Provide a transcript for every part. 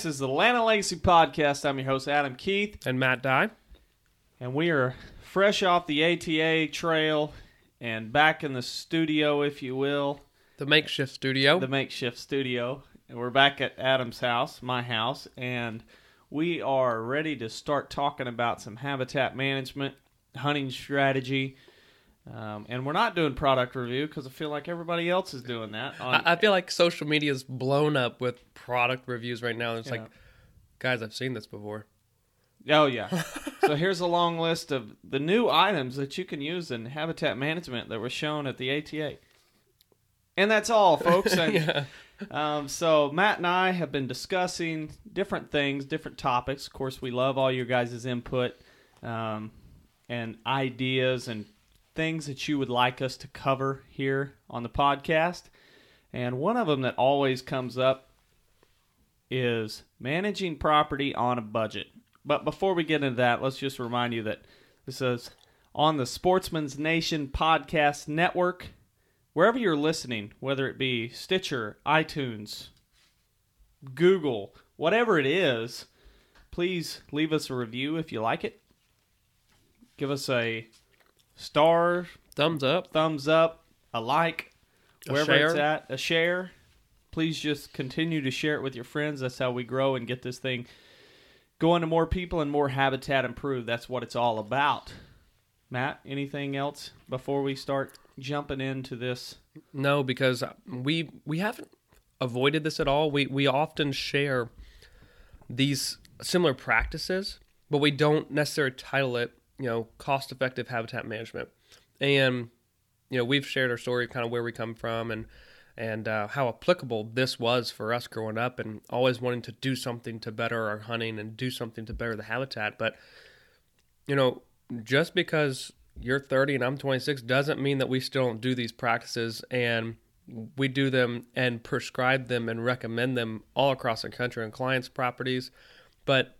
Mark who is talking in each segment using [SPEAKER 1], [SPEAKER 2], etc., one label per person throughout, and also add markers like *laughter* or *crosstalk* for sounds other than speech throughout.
[SPEAKER 1] This is the Atlanta Legacy Podcast. I'm your host, Adam Keith,
[SPEAKER 2] and Matt Dye.
[SPEAKER 1] and we are fresh off the ATA trail and back in the studio, if you will,
[SPEAKER 2] The makeshift studio.
[SPEAKER 1] the makeshift studio. And we're back at Adam's house, my house, and we are ready to start talking about some habitat management, hunting strategy. Um, and we're not doing product review because I feel like everybody else is doing that. On,
[SPEAKER 2] I, I feel like social media is blown up with product reviews right now. It's
[SPEAKER 1] Yeah.
[SPEAKER 2] like, guys, I've seen this before.
[SPEAKER 1] Oh yeah. *laughs* so here's a long list of the new items that you can use in habitat management that were shown at the ATA. And that's all, folks. *laughs* And,
[SPEAKER 2] yeah.
[SPEAKER 1] um, so Matt and I have been discussing different things, different topics. Of course, we love all your guys' input um, and ideas and things that you would like us to cover here on the podcast. And one of them that always comes up is managing property on a budget. But before we get into that, let's just remind you that this is on the Sportsman's Nation Podcast Network. Wherever you're listening, whether it be Stitcher, iTunes, Google, whatever it is, please leave us a review if you like it. Give us a star,
[SPEAKER 2] Thumbs up.
[SPEAKER 1] thumbs up, a like,
[SPEAKER 2] A
[SPEAKER 1] wherever it's at, a share. Please just continue to share it with your friends. That's how we grow and get this thing going to more people and more habitat improved. That's what it's all about. Matt, anything else before we start jumping into this?
[SPEAKER 2] No, because we we haven't avoided this at all. We we often share these similar practices, but we don't necessarily title it, you know, cost effective habitat management. And you know, we've shared our story, kind of where we come from, and and uh, how applicable this was for us growing up, and always wanting to do something to better our hunting and do something to better the habitat. But you know, just because you're 30 and I'm 26 doesn't mean that we still don't do these practices and we do them and prescribe them and recommend them all across the country on clients' properties. But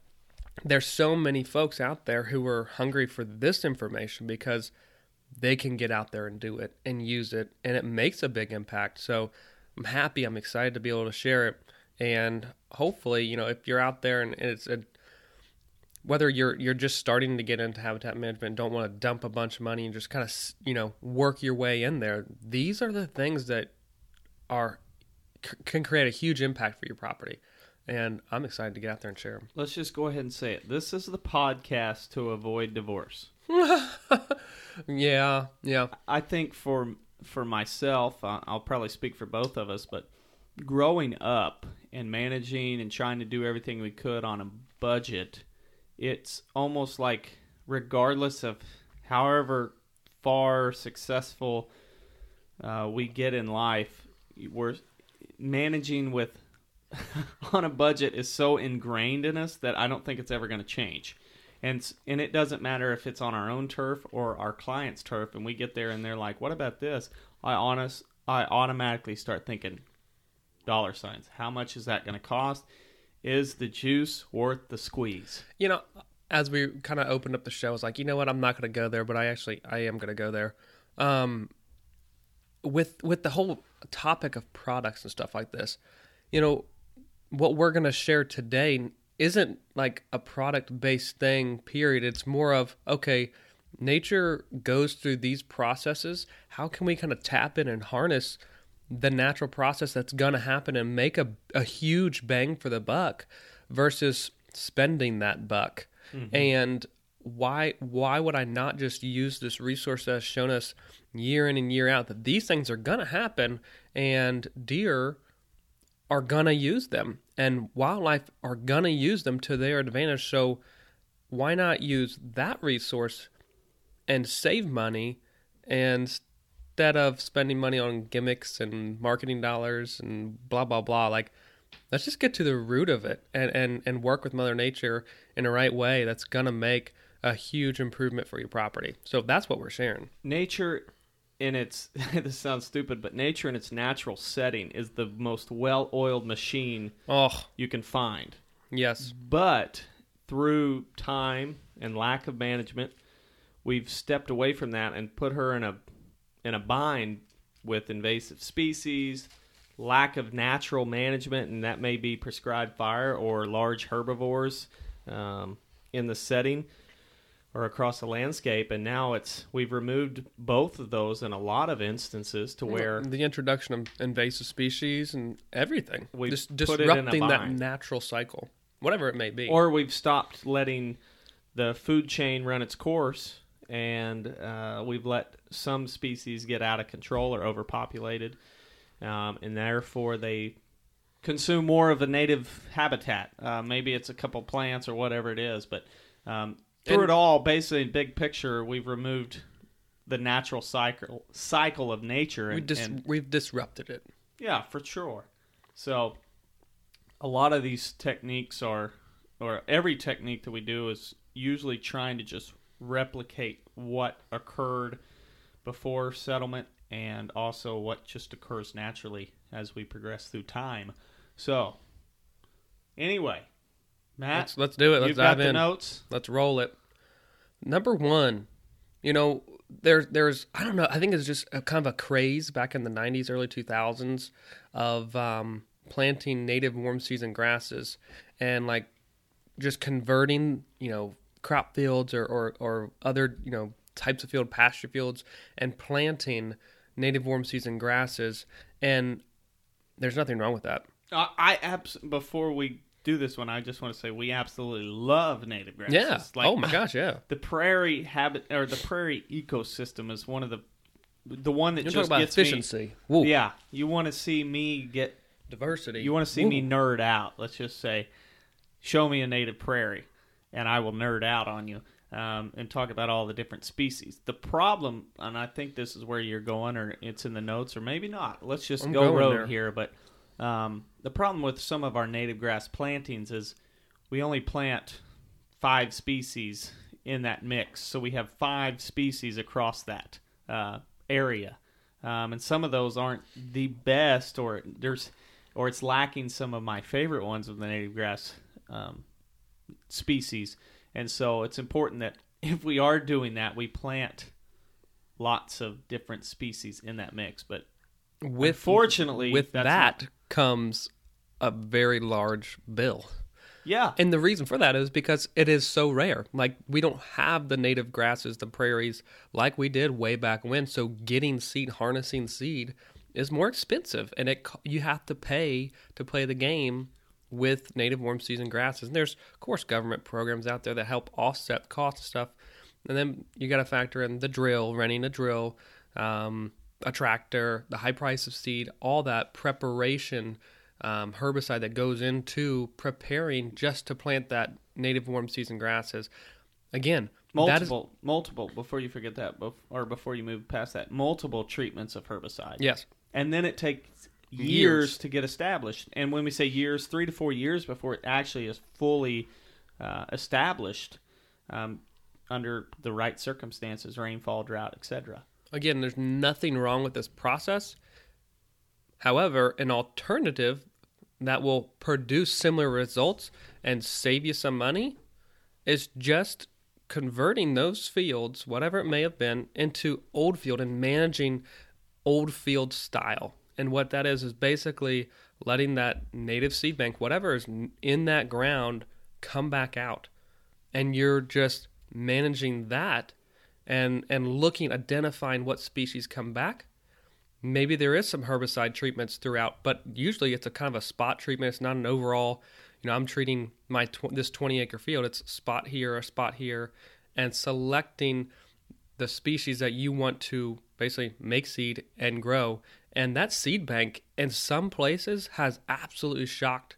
[SPEAKER 2] there's so many folks out there who are hungry for this information because they can get out there and do it and use it and it makes a big impact. So I'm happy, I'm excited to be able to share it. And hopefully, you know, if you're out there and it's a whether you're you're just starting to get into habitat management, don't want to dump a bunch of money and just kind of you know work your way in there. These are the things that are c- can create a huge impact for your property, and I'm excited to get out there and share them.
[SPEAKER 1] Let's just go ahead and say it. This is the podcast to avoid divorce. *laughs*
[SPEAKER 2] Yeah, yeah,
[SPEAKER 1] I think for for myself, I'll probably speak for both of us, but growing up and managing and trying to do everything we could on a budget, it's almost like regardless of however far successful uh, we get in life, we're managing with *laughs* on a budget is so ingrained in us that I don't think it's ever going to change. And and it doesn't matter if it's on our own turf or our client's turf and we get there and they're like, "What about this?" I honest I automatically start thinking dollar signs. How much is that going to cost? Is the juice worth the squeeze?
[SPEAKER 2] you know, as we kind of opened up the show, I was like, you know what, I'm not going to go there, but I actually I am going to go there. Um, with with the whole topic of products and stuff like this, you know, what we're going to share today isn't like a product based thing. Period. It's more of okay. Nature goes through these processes. How can we kind of tap in and harness the natural process that's going to happen and make a, a huge bang for the buck versus spending that buck? Mm-hmm. And why why would I not just use this resource that's shown us year in and year out that these things are gonna happen and deer are gonna use them and wildlife are gonna use them to their advantage. So why not use that resource and save money and instead of spending money on gimmicks and marketing dollars and blah blah blah like let's just get to the root of it and and and work with Mother Nature in the right way. That's gonna make a huge improvement for your property. So that's what we're sharing.
[SPEAKER 1] nature in its *laughs* this sounds stupid, but nature in its natural setting is the most well-oiled machine
[SPEAKER 2] Oh
[SPEAKER 1] you can find.
[SPEAKER 2] yes,
[SPEAKER 1] But through time and lack of management, we've stepped away from that and put her in a in a bind with invasive species, lack of natural management, and that may be prescribed fire or large herbivores um, in the setting or across the landscape. And now it's we've removed both of those in a lot of instances to where
[SPEAKER 2] the introduction of invasive species and everything,
[SPEAKER 1] We
[SPEAKER 2] just
[SPEAKER 1] put it in a
[SPEAKER 2] disrupting that natural cycle, whatever it may be.
[SPEAKER 1] or we've stopped letting the food chain run its course and uh, we've let some species get out of control or overpopulated um, and therefore they consume more of the native habitat uh, maybe it's a couple plants or whatever it is but um, through
[SPEAKER 2] And-
[SPEAKER 1] it all basically in big picture we've removed the natural cycle cycle of nature
[SPEAKER 2] we dis-
[SPEAKER 1] and
[SPEAKER 2] we've disrupted it.
[SPEAKER 1] yeah, for sure. So a lot of these techniques are or every technique that we do is usually trying to just replicate what occurred before settlement and also what just occurs naturally as we progress through time. So anyway, Matt,
[SPEAKER 2] Let's let's do it. Let's dive
[SPEAKER 1] the
[SPEAKER 2] in.
[SPEAKER 1] notes.
[SPEAKER 2] Let's roll it. Number one, you know, there, there's, I don't know, I think it's just a kind of a craze back in the 90s, early 2000s of um, planting native warm season grasses and like just converting, you know, crop fields or, or, or other, you know, types of field, pasture fields, and planting native warm season grasses. And there's nothing wrong with that.
[SPEAKER 1] Uh, I abs- before we do this one, I just want to say we absolutely love native grasses.
[SPEAKER 2] Yeah.
[SPEAKER 1] Like,
[SPEAKER 2] oh my gosh, yeah. *laughs*
[SPEAKER 1] the prairie habit or the prairie ecosystem is one of the the one that
[SPEAKER 2] You're
[SPEAKER 1] just
[SPEAKER 2] about
[SPEAKER 1] gets me-
[SPEAKER 2] efficiency. Woo.
[SPEAKER 1] Yeah, you want to see me get
[SPEAKER 2] Diversity.
[SPEAKER 1] you want to see me nerd out. Let's just say, show me a native prairie, and I will nerd out on you um, and talk about all the different species. The problem, and I think this is where you're going, or it's in the notes, or maybe not. Let's just
[SPEAKER 2] I'm
[SPEAKER 1] go road
[SPEAKER 2] there.
[SPEAKER 1] here. But um, the problem with some of our native grass plantings is we only plant five species in that mix, so we have five species across that uh, area, um, and some of those aren't the best, or there's, or it's lacking some of my favorite ones of the native grass um, species, and so it's important that *laughs* if we are doing that, we plant lots of different species in that mix. But
[SPEAKER 2] with
[SPEAKER 1] unfortunately,
[SPEAKER 2] with that
[SPEAKER 1] not-
[SPEAKER 2] comes a very large bill.
[SPEAKER 1] yeah,
[SPEAKER 2] And the reason for that is because it is so rare. Like we don't have the native grasses, the prairies like we did way back when. So getting seed, harnessing seed is more expensive and it you have to pay to play the game with native warm season grasses. And there's of course government programs out there that help offset cost and stuff. And then you got to factor in the drill, renting a drill, um, a tractor, the high price of seed, all that preparation um, herbicide that goes into preparing just to plant that native warm season grasses. Again, that is
[SPEAKER 1] multiple, multiple. Before you forget that, or before you move past that, multiple treatments of herbicide.
[SPEAKER 2] yes,
[SPEAKER 1] and then it takes years,
[SPEAKER 2] Years.
[SPEAKER 1] to get established. And when we say years, three to four years before it actually is fully uh, established um, under the right circumstances, rainfall, drought, etc.
[SPEAKER 2] again, there's nothing wrong with this process. However, an alternative that will produce similar results and save you some money is just converting those fields, whatever it may have been, into old field and managing old field style. And what that is is basically letting that native seed bank, whatever is in that ground, come back out. And you're just managing that and and looking identifying what species come back. Maybe there is some herbicide treatments throughout but usually it's a kind of a spot treatment. It's not an overall you know i'm treating my tw- this 20 acre field. It's spot here a spot here and selecting the species that you want to basically make seed and grow. And that seed bank in some places has absolutely shocked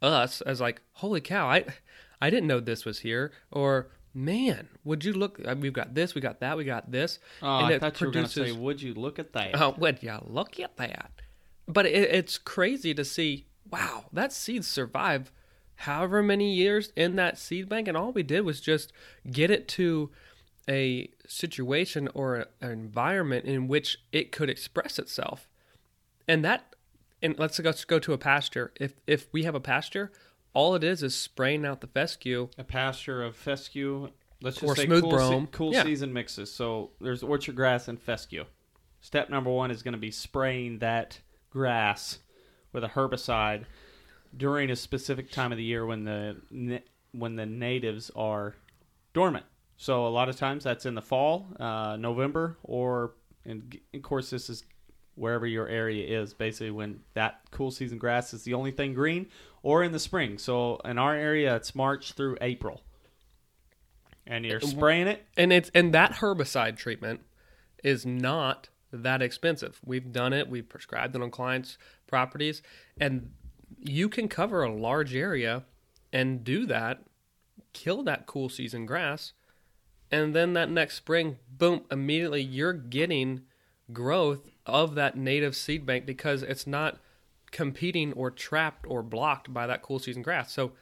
[SPEAKER 2] us as like holy cow i i didn't know this was here or man would you look uh, we've got this we got that we got this
[SPEAKER 1] Oh,
[SPEAKER 2] and
[SPEAKER 1] I
[SPEAKER 2] it
[SPEAKER 1] thought you were going to say,
[SPEAKER 2] produces-
[SPEAKER 1] "Would you look at that?"
[SPEAKER 2] Oh, would you look at that? But it, it's crazy to see wow, that seed survived however many years in that seed bank, and all we did was just get it to a situation or a, an environment in which it could express itself. And that, and let's go, let's go to a pasture. If if we have a pasture, all it is is spraying out the fescue.
[SPEAKER 1] A pasture of fescue. Let's just
[SPEAKER 2] Or
[SPEAKER 1] say
[SPEAKER 2] smooth
[SPEAKER 1] cool,
[SPEAKER 2] brome.
[SPEAKER 1] cool
[SPEAKER 2] Yeah.
[SPEAKER 1] season mixes. So there's orchard grass and fescue. Step number one is going to be spraying that grass with a herbicide during a specific time of the year when the when the natives are dormant. So a lot of times that's in the fall, uh, November, or and of course this is wherever your area is. Basically, when that cool season grass is the only thing green, or in the spring. So in our area, it's March through April, and you're uh, spraying it.
[SPEAKER 2] And it's and that herbicide treatment is not that expensive. We've done it. We've prescribed it on clients' properties, and you can cover a large area and do that, kill that cool season grass, and then that next spring, boom! Immediately, you're getting growth of that native seed bank because it's not competing or trapped or blocked by that cool season grass. So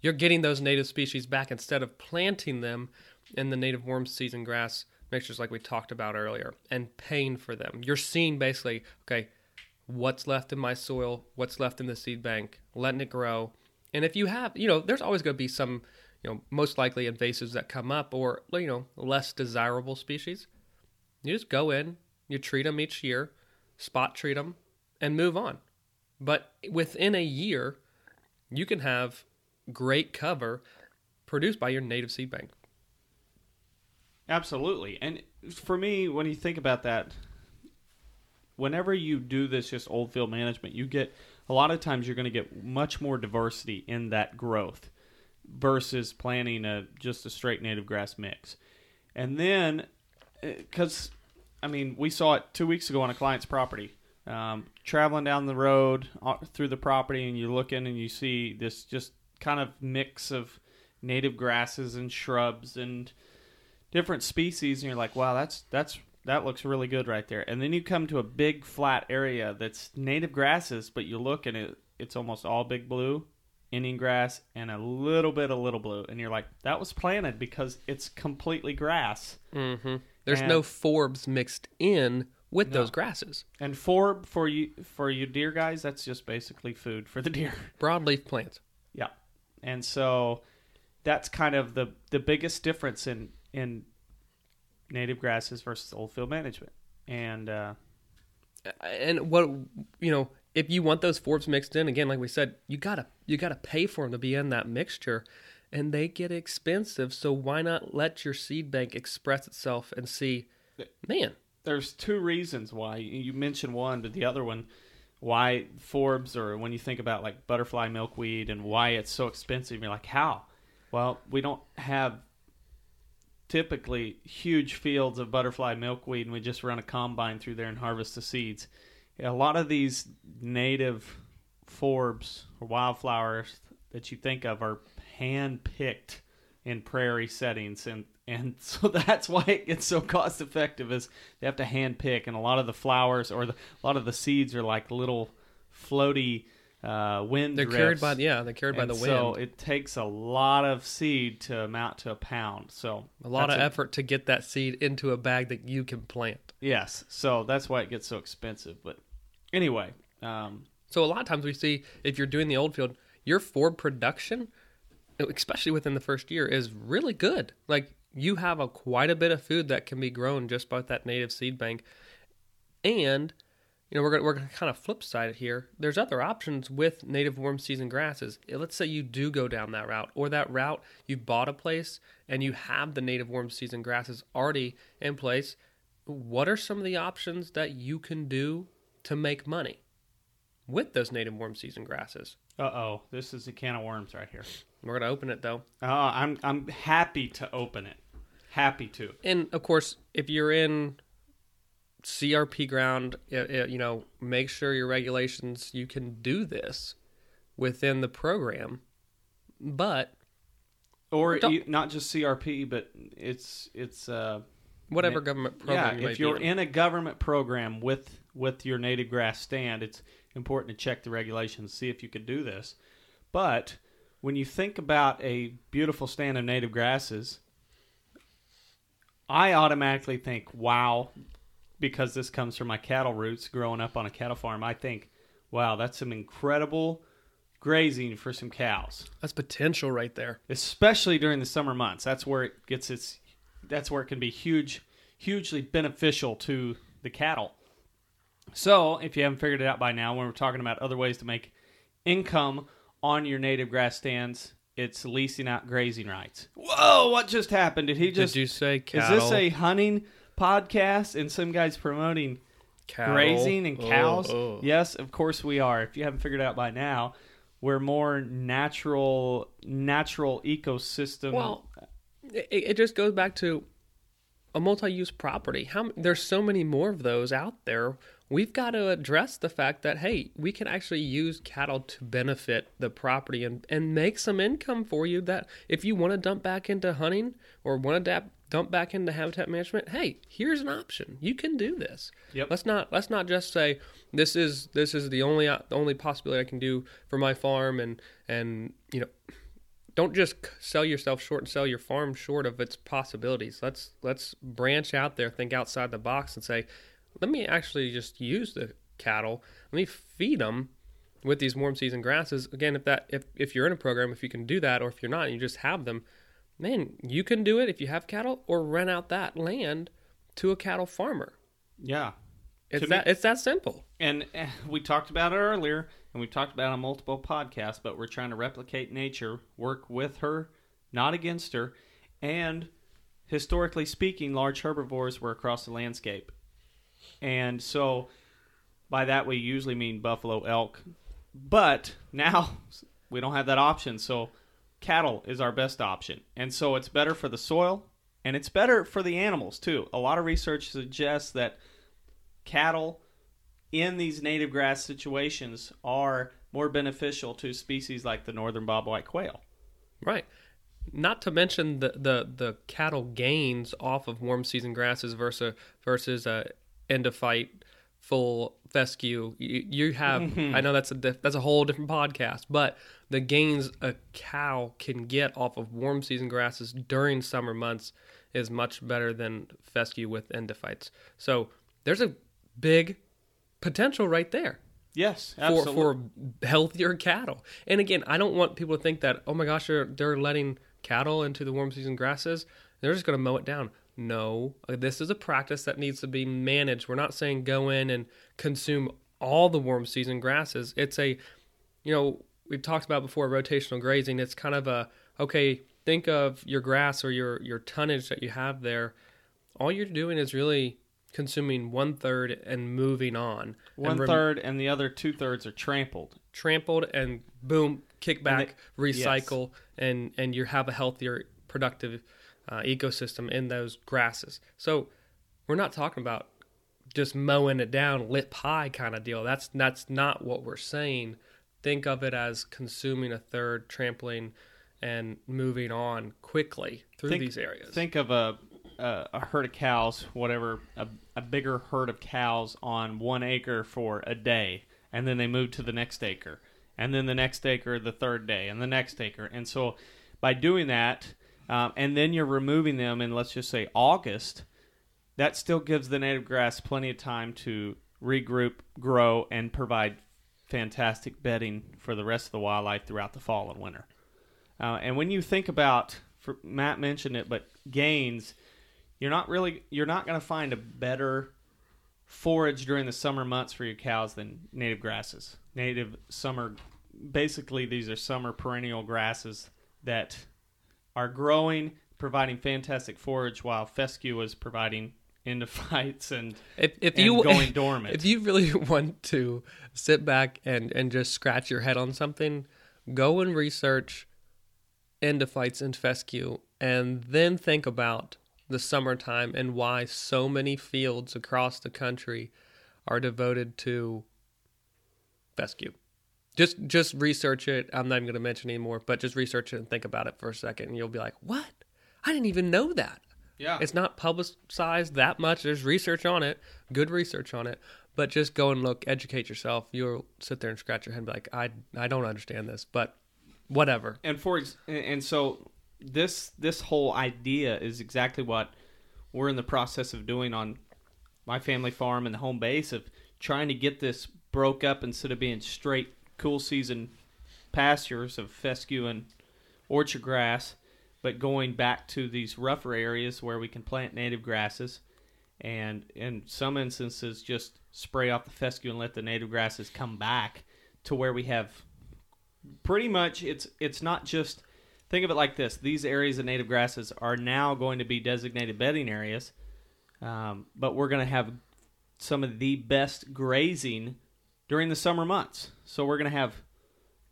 [SPEAKER 2] you're getting those native species back instead of planting them in the native warm season grass mixtures like we talked about earlier and paying for them. You're seeing basically, okay, what's left in my soil, what's left in the seed bank, letting it grow. And if you have, you know, there's always going to be some, you know, most likely invasives that come up or, you know, less desirable species. You just go in, you treat them each year, spot treat them, and move on. But within a year, you can have great cover produced by your native seed bank.
[SPEAKER 1] Absolutely. And for me, when you think about that, whenever you do this just old field management, you get a lot of times you're going to get much more diversity in that growth versus planting a just a straight native grass mix. And then, eh, because I mean, we saw it two weeks ago on a client's property. Um, traveling down the road uh, through the property, and you're looking and you see this just kind of mix of native grasses and shrubs and different species, and you're like, wow, that's that's that looks really good right there. And then you come to a big flat area that's native grasses, but you look and it it's almost all big blue, Indian grass, and a little bit of little blue, and you're like, that was planted because it's completely grass.
[SPEAKER 2] Mm-hmm. There's
[SPEAKER 1] And-
[SPEAKER 2] no forbs mixed in with
[SPEAKER 1] No.
[SPEAKER 2] those grasses.
[SPEAKER 1] And for for you for you deer guys, that's just basically food for the *laughs* deer.
[SPEAKER 2] Broadleaf plants.
[SPEAKER 1] Yeah, and so that's kind of the the biggest difference in in native grasses versus old field management. And uh,
[SPEAKER 2] And what you know, if you want those forbs mixed in, again, like we said, you gotta you gotta pay for them to be in that mixture, and they get expensive. So why not let your seed bank express itself and see, man,
[SPEAKER 1] there's two reasons why you mentioned one, but the other one why forbs or when you think about like butterfly milkweed and why it's so expensive, you're like, how? Well, we don't have typically huge fields of butterfly milkweed, and we just run a combine through there and harvest the seeds. A lot of these native forbs or wildflowers that you think of are hand picked in prairie settings and and *laughs* so that's why it gets so cost effective is they have to hand pick and a lot of the flowers or the, a lot of the seeds are like little floaty uh, wind
[SPEAKER 2] they're carried by yeah, they're carried by
[SPEAKER 1] And
[SPEAKER 2] the wind.
[SPEAKER 1] so it takes a lot of seed to amount to a pound so
[SPEAKER 2] a lot of effort to get that seed into a bag that you can plant.
[SPEAKER 1] yes so that's why it gets so expensive but anyway um,
[SPEAKER 2] So a lot of times we see if you're doing the old field, your forb production, especially within the first year, is really good. Like you have a quite a bit of food that can be grown just by that native seed bank, and you know we're gonna, we're gonna kind of flip side it here. There's other options with native warm season grasses. Let's say you do go down that route, or that route you've bought a place and you have the native warm season grasses already in place. What are some of the options that you can do to make money? with those native warm season grasses.
[SPEAKER 1] Uh-oh this is a can of worms right here
[SPEAKER 2] We're going to open it though.
[SPEAKER 1] oh, I'm, I'm happy to open it happy to
[SPEAKER 2] And of course, if you're in CRP ground, uh, uh, you know, make sure your regulations you can do this within the program. But
[SPEAKER 1] or
[SPEAKER 2] Don't-
[SPEAKER 1] e- just CRP, but it's it's uh,
[SPEAKER 2] whatever government
[SPEAKER 1] yeah.
[SPEAKER 2] program you
[SPEAKER 1] If you're
[SPEAKER 2] be
[SPEAKER 1] in a government program with with your native grass stand, it's important to check the regulations, see if you could do this. But when you think about a beautiful stand of native grasses, I automatically think, wow, because this comes from my cattle roots growing up on a cattle farm. I think, wow, that's some incredible grazing for some cows,
[SPEAKER 2] That's potential right there.
[SPEAKER 1] especially during the summer months. That's where it gets its. That's where it can be huge, hugely beneficial to the cattle. So, if you haven't figured it out by now, when we're talking about other ways to make income on your native grass stands, it's leasing out grazing rights. Whoa! What just happened? Did he just?
[SPEAKER 2] Did you say
[SPEAKER 1] is this a hunting podcast and some guys promoting
[SPEAKER 2] cattle?
[SPEAKER 1] grazing and
[SPEAKER 2] Oh,
[SPEAKER 1] cows?
[SPEAKER 2] oh.
[SPEAKER 1] Yes, of course we are. If you haven't figured it out by now, we're more natural, natural ecosystem.
[SPEAKER 2] Well, it, it just goes back to a multi-use property. How there's so many more of those out there. We've got to address the fact that hey, we can actually use cattle to benefit the property and and make some income for you. That if you want to dump back into hunting or want to dump back into habitat management, hey, here's an option. You can do this.
[SPEAKER 1] Yep.
[SPEAKER 2] Let's not let's not just say this is this is the only uh, the only possibility I can do for my farm and and you know don't just sell yourself short and sell your farm short of its possibilities. Let's let's branch out there, think outside the box, and say, let me actually just use the cattle. Let me feed them with these warm season grasses. Again, if that if if you're in a program, if you can do that, or if you're not, and you just have them, man, you can do it if you have cattle, or rent out that land to a cattle farmer.
[SPEAKER 1] yeah.
[SPEAKER 2] It's
[SPEAKER 1] To me-
[SPEAKER 2] that it's that simple.
[SPEAKER 1] And eh, we talked about it earlier, and we've talked about it on multiple podcasts, but we're trying to replicate nature, work with her, not against her. And historically speaking, large herbivores were across the landscape. And so by that, we usually mean buffalo, elk. But now we don't have that option. So cattle is our best option. And so it's better for the soil and it's better for the animals too. A lot of research suggests that cattle in these native grass situations are more beneficial to species like the northern bobwhite quail.
[SPEAKER 2] Right. Not to mention the, the, the cattle gains off of warm season grasses versus versus uh, a endophyte full fescue. You, you have mm-hmm. I know that's a diff, that's a whole different podcast, but the gains a cow can get off of warm season grasses during summer months is much better than fescue with endophytes. So there's a big potential right there
[SPEAKER 1] Yes,
[SPEAKER 2] for
[SPEAKER 1] absolutely.
[SPEAKER 2] for healthier cattle. And again, I don't want people to think that oh my gosh, they're they're letting cattle into the warm season grasses. They're just going to mow it down. No, uh, this is a practice that needs to be managed. We're not saying go in and consume all the warm season grasses. It's a you know, we've talked about before rotational grazing. It's kind of a okay, think of your grass or your your tonnage that you have there. All you're doing is really consuming one third and moving on.
[SPEAKER 1] One
[SPEAKER 2] and rem-
[SPEAKER 1] third and the other two thirds are trampled.
[SPEAKER 2] trampled and boom kick back
[SPEAKER 1] they-
[SPEAKER 2] recycle and and you have a healthier productive uh, ecosystem in those grasses. So we're not talking about just mowing it down lip high kind of deal. That's that's not what we're saying. Think of it as consuming a third trampling and moving on quickly through
[SPEAKER 1] Think-
[SPEAKER 2] these areas.
[SPEAKER 1] Think of a a, a herd of cows, whatever, a, a bigger herd of cows on one acre for a day, and then they move to the next acre, and then the next acre the third day, and the next acre, and so by doing that, um, and then you're removing them in let's just say August, that still gives the native grass plenty of time to regroup, grow, and provide fantastic bedding for the rest of the wildlife throughout the fall and winter. Uh, and when you think about, for, Matt mentioned it, but gains, you're not really you're not going to find a better forage during the summer months for your cows than native grasses. Native summer, basically these are summer perennial grasses that are growing, providing fantastic forage, while fescue is providing endophytes *laughs* and
[SPEAKER 2] If, if
[SPEAKER 1] and
[SPEAKER 2] you *laughs*
[SPEAKER 1] going dormant.
[SPEAKER 2] if you really *laughs* want to sit back and and just scratch your head on something, go and research endophytes and fescue, and then think about the summertime and why so many fields across the country are devoted to fescue. Just just research it. I'm not even going to mention anymore, but just research it and think about it for a second, and you'll be like, "What? I didn't even know that."
[SPEAKER 1] yeah,
[SPEAKER 2] It's not publicized that much. There's research on it, good research on it, But just go and look, educate yourself. You'll sit there and scratch your head and be like, I, I don't understand this, but whatever.
[SPEAKER 1] And for and so this this whole idea is exactly what we're in the process of doing on my family farm and the home base of trying to get this broke up instead of being straight cool season pastures of fescue and orchard grass, but going back to these rougher areas where we can plant native grasses and in some instances just spray off the fescue and let the native grasses come back to where we have pretty much it's it's not just think of it like this these areas of native grasses are now going to be designated bedding areas um, but we're going to have some of the best grazing during the summer months so we're going to have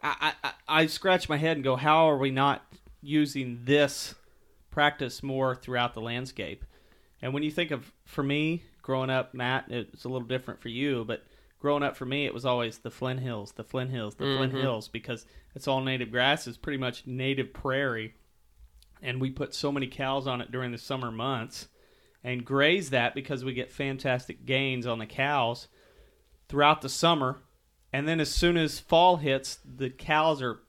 [SPEAKER 1] I, I, I scratch my head and go how are we not using this practice more throughout the landscape and when you think of for me growing up matt it's a little different for you but growing up for me, it was always the Flint Hills, the Flint Hills, the Flint
[SPEAKER 2] Mhm.
[SPEAKER 1] Hills, because it's all native grass. It's pretty much native prairie, and we put so many cows on it during the summer months, and graze that because we get fantastic gains on the cows throughout the summer, and then as soon as fall hits, the cows are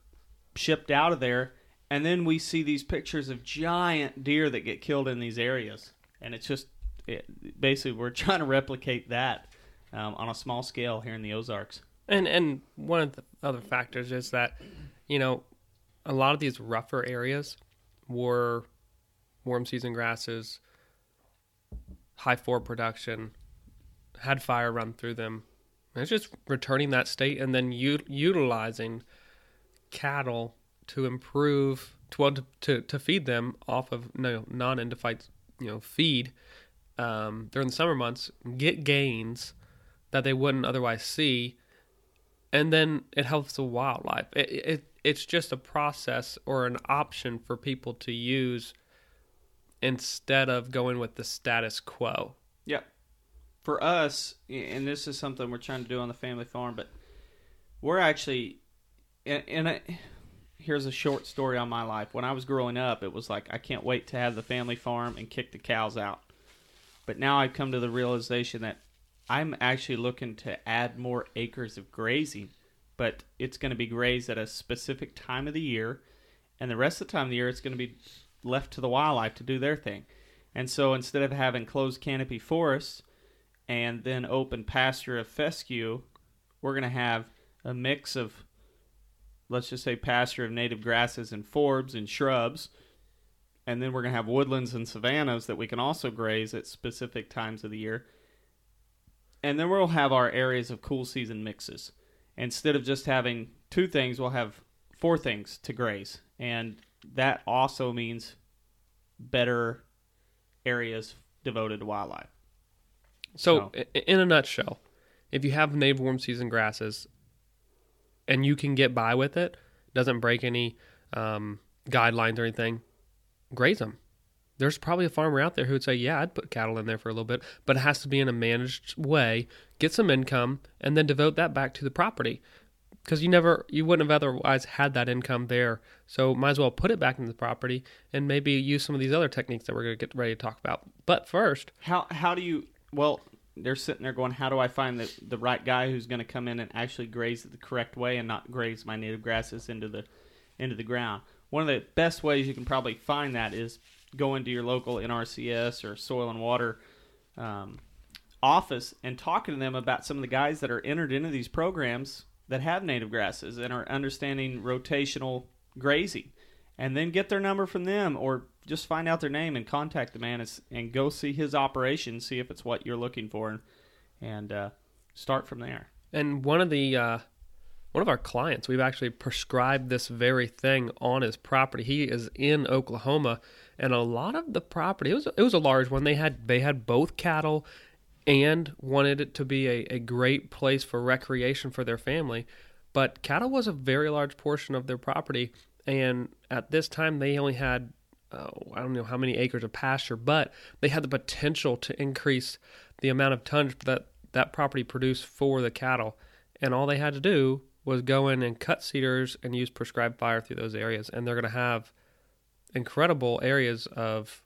[SPEAKER 1] shipped out of there, and then we see these pictures of giant deer that get killed in these areas, and it's just it, basically we're *laughs* trying to replicate that um, on a small scale here in the Ozarks.
[SPEAKER 2] And and one of the other factors is that, you know, a lot of these rougher areas were warm season grasses, high forb production, had fire run through them. It's just returning that state and then u- utilizing cattle to improve to, to to feed them off of you know, non-endophyte you know feed um, during the summer months, get gains that they wouldn't otherwise see, and then it helps the wildlife. It, it it's just a process or an option for people to use instead of going with the status quo.
[SPEAKER 1] Yep. For us, and this is something we're trying to do on the family farm, but we're actually, and, and I, here's a short story on my life. When I was growing up, it was like I can't wait to have the family farm and kick the cows out. But now I've come to the realization that I'm actually looking to add more acres of grazing, but it's going to be grazed at a specific time of the year, and the rest of the time of the year it's going to be left to the wildlife to do their thing. And so instead of having closed canopy forests and then open pasture of fescue, we're going to have a mix of, let's just say, pasture of native grasses and forbs and shrubs. And then we're going to have woodlands and savannas that we can also graze at specific times of the year. And then we'll have our areas of cool season mixes. Instead of just having two things, we'll have four things to graze. And that also means better areas devoted to wildlife.
[SPEAKER 2] So, in a nutshell, if you have native warm season grasses and you can get by with it, doesn't break any um, guidelines or anything, graze them. There's probably a farmer out there who would say, "Yeah, I'd put cattle in there for a little bit, but it has to be in a managed way, get some income, and then devote that back to the property." Because you never, you wouldn't have otherwise had that income there. So might as well put it back into the property and maybe use some of these other techniques that we're going to get ready to talk about. But first,
[SPEAKER 1] How how do you? Well, they're sitting there going, "How do I find the the right guy who's going to come in and actually graze it the correct way and not graze my native grasses into the into the ground?" One of the best ways you can probably find that is go into your local NRCS or Soil and Water um, office and talking to them about some of the guys that are entered into these programs that have native grasses and are understanding rotational grazing and then get their number from them or just find out their name and contact the man and, go see his operation see if it's what you're looking for and, and uh, start from there
[SPEAKER 2] And one of the uh, one of our clients, we've actually prescribed this very thing on his property. He is in Oklahoma, and a lot of the property it was it was a large one. They had they had both cattle and wanted it to be a, a great place for recreation for their family. But cattle was a very large portion of their property, and at this time they only had oh, I don't know how many acres of pasture, but they had the potential to increase the amount of tonnage that that property produced for the cattle. And all they had to do was go in and cut cedars and use prescribed fire through those areas. And they're going to have incredible areas of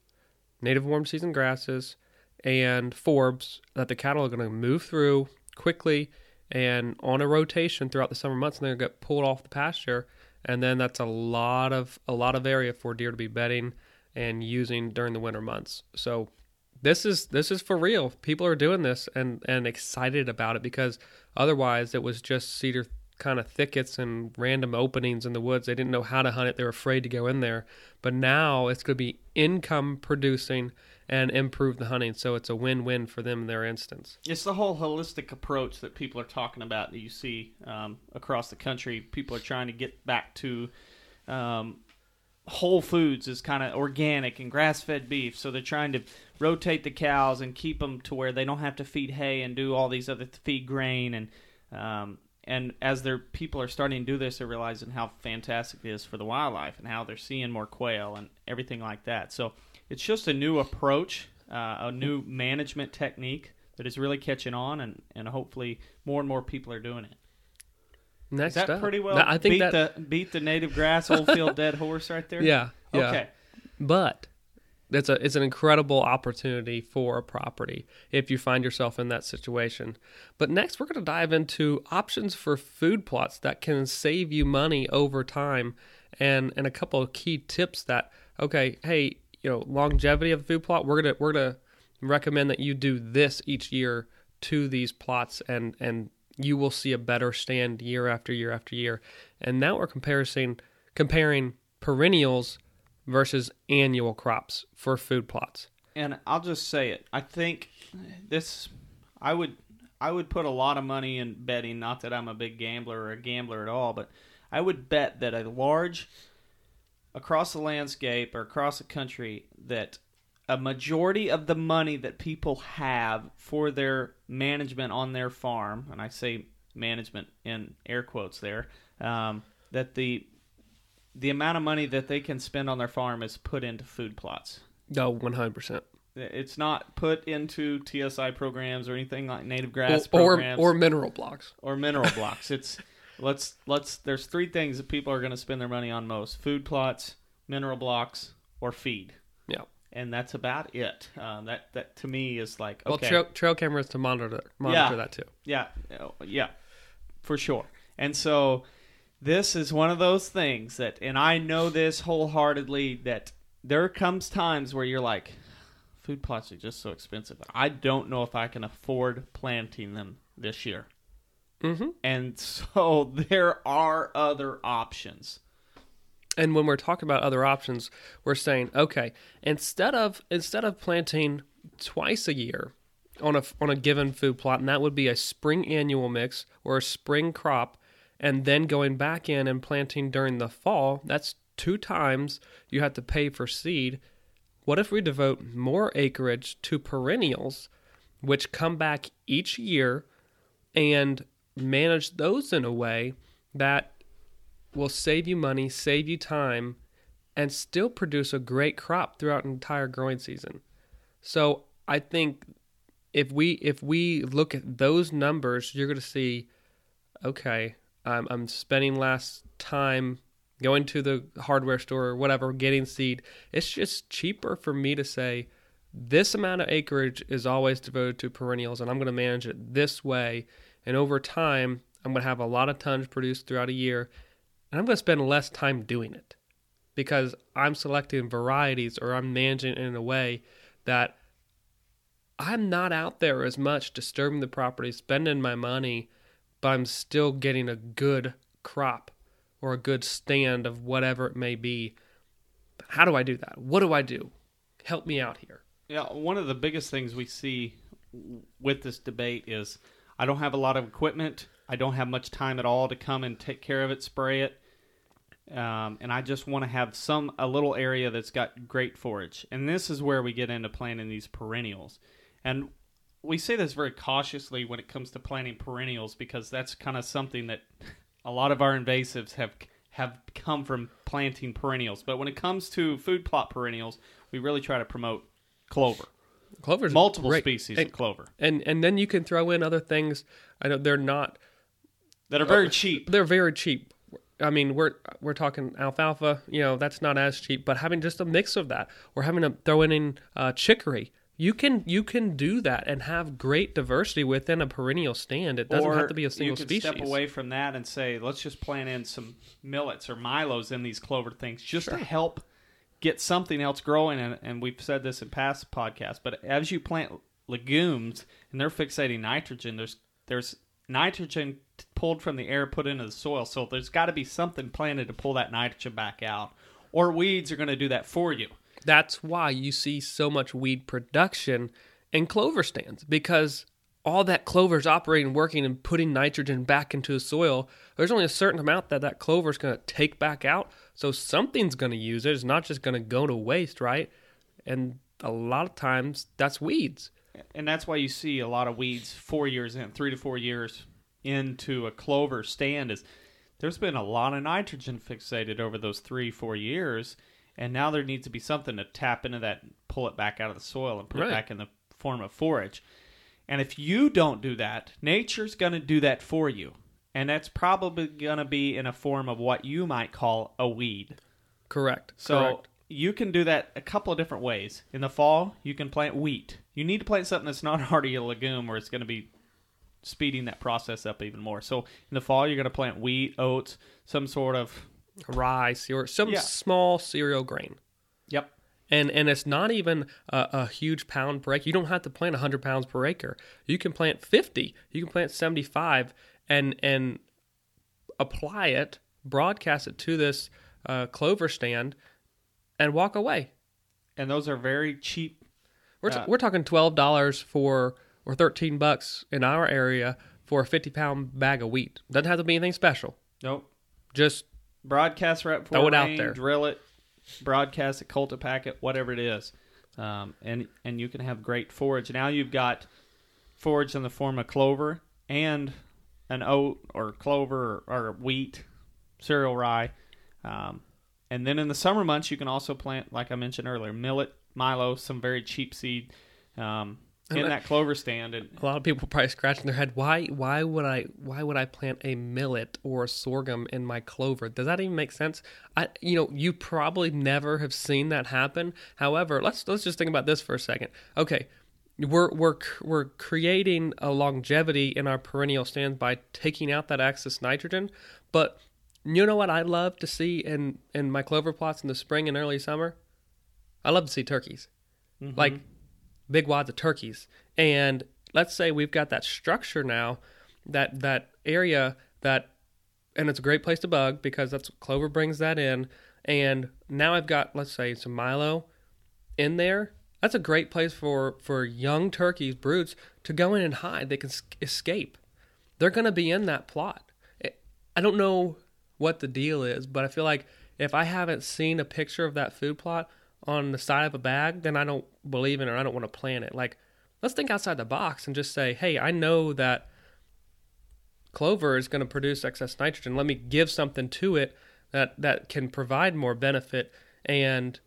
[SPEAKER 2] native warm season grasses and forbs that the cattle are going to move through quickly and on a rotation throughout the summer months, and they're going to get pulled off the pasture, and then that's a lot of a lot of area for deer to be bedding and using during the winter months. So this is this is for real. People are doing this and and excited about it because otherwise it was just cedar kind of thickets and random openings in the woods. They didn't know how to hunt it. They were afraid to go in there. But now it's going to be income producing and improve the hunting. So it's a win-win for them in their instance.
[SPEAKER 1] It's the whole holistic approach that people are talking about that you see um, across the country. People are trying to get back to um, whole foods is kind of organic and grass-fed beef. So they're trying to rotate the cows and keep them to where they don't have to feed hay and do all these other feed grain and um, and as their people are starting to do this, they're realizing how fantastic it is for the wildlife and how they're seeing more quail and everything like that. So it's just a new approach, uh, a new management technique that is really catching on, and, and hopefully more and more people are doing it.
[SPEAKER 2] Next
[SPEAKER 1] Is that
[SPEAKER 2] up,
[SPEAKER 1] pretty well
[SPEAKER 2] I think
[SPEAKER 1] beat
[SPEAKER 2] that
[SPEAKER 1] the beat the native grass old field *laughs* dead horse right there?
[SPEAKER 2] yeah, yeah.
[SPEAKER 1] Okay.
[SPEAKER 2] but it's a it's an incredible opportunity for a property if you find yourself in that situation. But next we're going to dive into options for food plots that can save you money over time and and a couple of key tips that okay, hey, you know, longevity of the food plot, we're to we're to recommend that you do this each year to these plots and and you will see a better stand year after year after year. And now we're comparing comparing perennials versus annual crops for food plots.
[SPEAKER 1] and I'll just say it. I think this I would I would put a lot of money in betting, not that I'm a big gambler or a gambler at all, but I would bet that a large across the landscape or across the country that a majority of the money that people have for their management on their farm, and I say management in air quotes there, um, that the the amount of money that they can spend on their farm is put into food plots.
[SPEAKER 2] No, 100%.
[SPEAKER 1] It's not put into TSI programs or anything like native grass
[SPEAKER 2] Or, or,
[SPEAKER 1] programs
[SPEAKER 2] or mineral blocks.
[SPEAKER 1] or mineral blocks. It's let's let's there's three things that people are going to spend their money on most: food plots, mineral blocks, or feed.
[SPEAKER 2] Yeah.
[SPEAKER 1] And that's about it. Um, that that to me is like
[SPEAKER 2] Well, trail, trail cameras to monitor monitor
[SPEAKER 1] Yeah.
[SPEAKER 2] that too.
[SPEAKER 1] yeah, oh, yeah, for sure. And so this is one of those things that, and I know this wholeheartedly that there comes times where you're like, food plots are just so expensive. I don't know if I can afford planting them this year.
[SPEAKER 2] Mm-hmm.
[SPEAKER 1] And so *laughs* there are other options.
[SPEAKER 2] And when we're talking about other options, we're saying, okay, instead of instead of planting twice a year on a on a given food plot, and that would be a spring annual mix or a spring crop, and then going back in and planting during the fall, that's two times you have to pay for seed. What if we devote more acreage to perennials, which come back each year, and manage those in a way that will save you money, save you time, and still produce a great crop throughout an entire growing season. So I think if we if we look at those numbers, you're going to see, okay, I'm, I'm spending less time going to the hardware store or whatever, getting seed. It's just cheaper for me to say this amount of acreage is always devoted to perennials, and I'm going to manage it this way. And over time, I'm going to have a lot of tons produced throughout a year, and I'm going to spend less time doing it because I'm selecting varieties or I'm managing it in a way that I'm not out there as much disturbing the property, spending my money, but I'm still getting a good crop or a good stand of whatever it may be. How do I do that? What do I do? Help me out here.
[SPEAKER 1] Yeah, one of the biggest things we see with this debate is I don't have a lot of equipment. I don't have much time at all to come and take care of it, spray it, um, and I just want to have some a little area that's got great forage. And this is where we get into planting these perennials. And we say this very cautiously when it comes to planting perennials because that's kind of something that a lot of our invasives have have come from planting perennials. But when it comes to food plot perennials, we really try to promote clover, Multiple
[SPEAKER 2] great.
[SPEAKER 1] species
[SPEAKER 2] and,
[SPEAKER 1] of clover
[SPEAKER 2] and and then you can throw in other things. I know they're not
[SPEAKER 1] that are very cheap.
[SPEAKER 2] They're very cheap. I mean, we're we're talking alfalfa. You know, that's not as cheap. But having just a mix of that, or having to throw in uh, chicory, You can you can do that and have great diversity within a perennial stand. It doesn't
[SPEAKER 1] or
[SPEAKER 2] have to be a single
[SPEAKER 1] you could
[SPEAKER 2] species.
[SPEAKER 1] step away from that and say, let's just plant in some millets or milos in these clover things just to help get something else growing. And, and we've said this in past podcasts, but as you plant legumes and they're fixating nitrogen, there's there's nitrogen pulled from the air put into the soil. So there's got to be something planted to pull that nitrogen back out, or weeds are going to do that for you.
[SPEAKER 2] That's why you see so much weed production in clover stands because all that clover is operating, working, and putting nitrogen back into the soil. There's only a certain amount that that clover is going to take back out. So something's going to use it. It's not just going to go to waste, right? And a lot of times that's weeds.
[SPEAKER 1] and that's why you see a lot of weeds four years in, three to four years into a clover stand. Is there's been a lot of nitrogen fixated over those three, four years, and now there needs to be something to tap into that, pull it back out of the soil, and put
[SPEAKER 2] Right.
[SPEAKER 1] it back in the form of forage. And if you don't do that, nature's going to do that for you, and that's probably going to be in a form of what you might call a weed.
[SPEAKER 2] Correct.
[SPEAKER 1] So
[SPEAKER 2] Correct.
[SPEAKER 1] you can do that a couple of different ways. In the fall, you can plant wheat. You need to plant something that's not *laughs* already a legume, or it's going to be speeding that process up even more. So in the fall, you're going to plant wheat, oats, some sort of
[SPEAKER 2] Rye, or some
[SPEAKER 1] Yeah.
[SPEAKER 2] small cereal grain. And and it's not even a, a huge pound per acre. You don't have to plant 100 pounds per acre. You can plant 50. You can plant 75, and and apply it, broadcast it to this uh, clover stand, and walk away.
[SPEAKER 1] And those are very cheap.
[SPEAKER 2] We're t-
[SPEAKER 1] Uh,
[SPEAKER 2] we're talking twelve dollars for or 13 bucks in our area for a 50 pound bag of wheat. Doesn't have to be anything special.
[SPEAKER 1] Nope.
[SPEAKER 2] Just
[SPEAKER 1] Broadcast right before
[SPEAKER 2] Throw it out there.
[SPEAKER 1] Drill it, broadcast it, cultipack packet, whatever it is, um, and and you can have great forage. Now you've got forage in the form of clover and an oat or clover or, or wheat, cereal rye, um, and then in the summer months you can also plant, like I mentioned earlier, millet, milo, some very cheap seed. Um, in that clover stand, and
[SPEAKER 2] a lot of people probably scratching their head. Why? Why would I? Why would I plant a millet or a sorghum in my clover? Does that even make sense? I, you know, you probably never have seen that happen. However, let's let's just think about this for a second. Okay, we're we're we're creating a longevity in our perennial stands by taking out that excess nitrogen. But you know what I love to see in in my clover plots in the spring and early summer? I love to see turkeys mm-hmm. like big wads of turkeys. And let's say we've got that structure now, that that area that, and it's a great place to bug because that's Clover brings that in. And now I've got let's say some Milo in there. That's a great place for for young turkeys, broods, to go in and hide. They can escape. They're going to be in that plot. I don't know what the deal is, but I feel like if I haven't seen a picture of that food plot on the side of a bag, then I don't believe in it or I don't want to plant it. Like, let's think outside the box and just say, hey, I know that clover is going to produce excess nitrogen. Let me give something to it that, that can provide more benefit and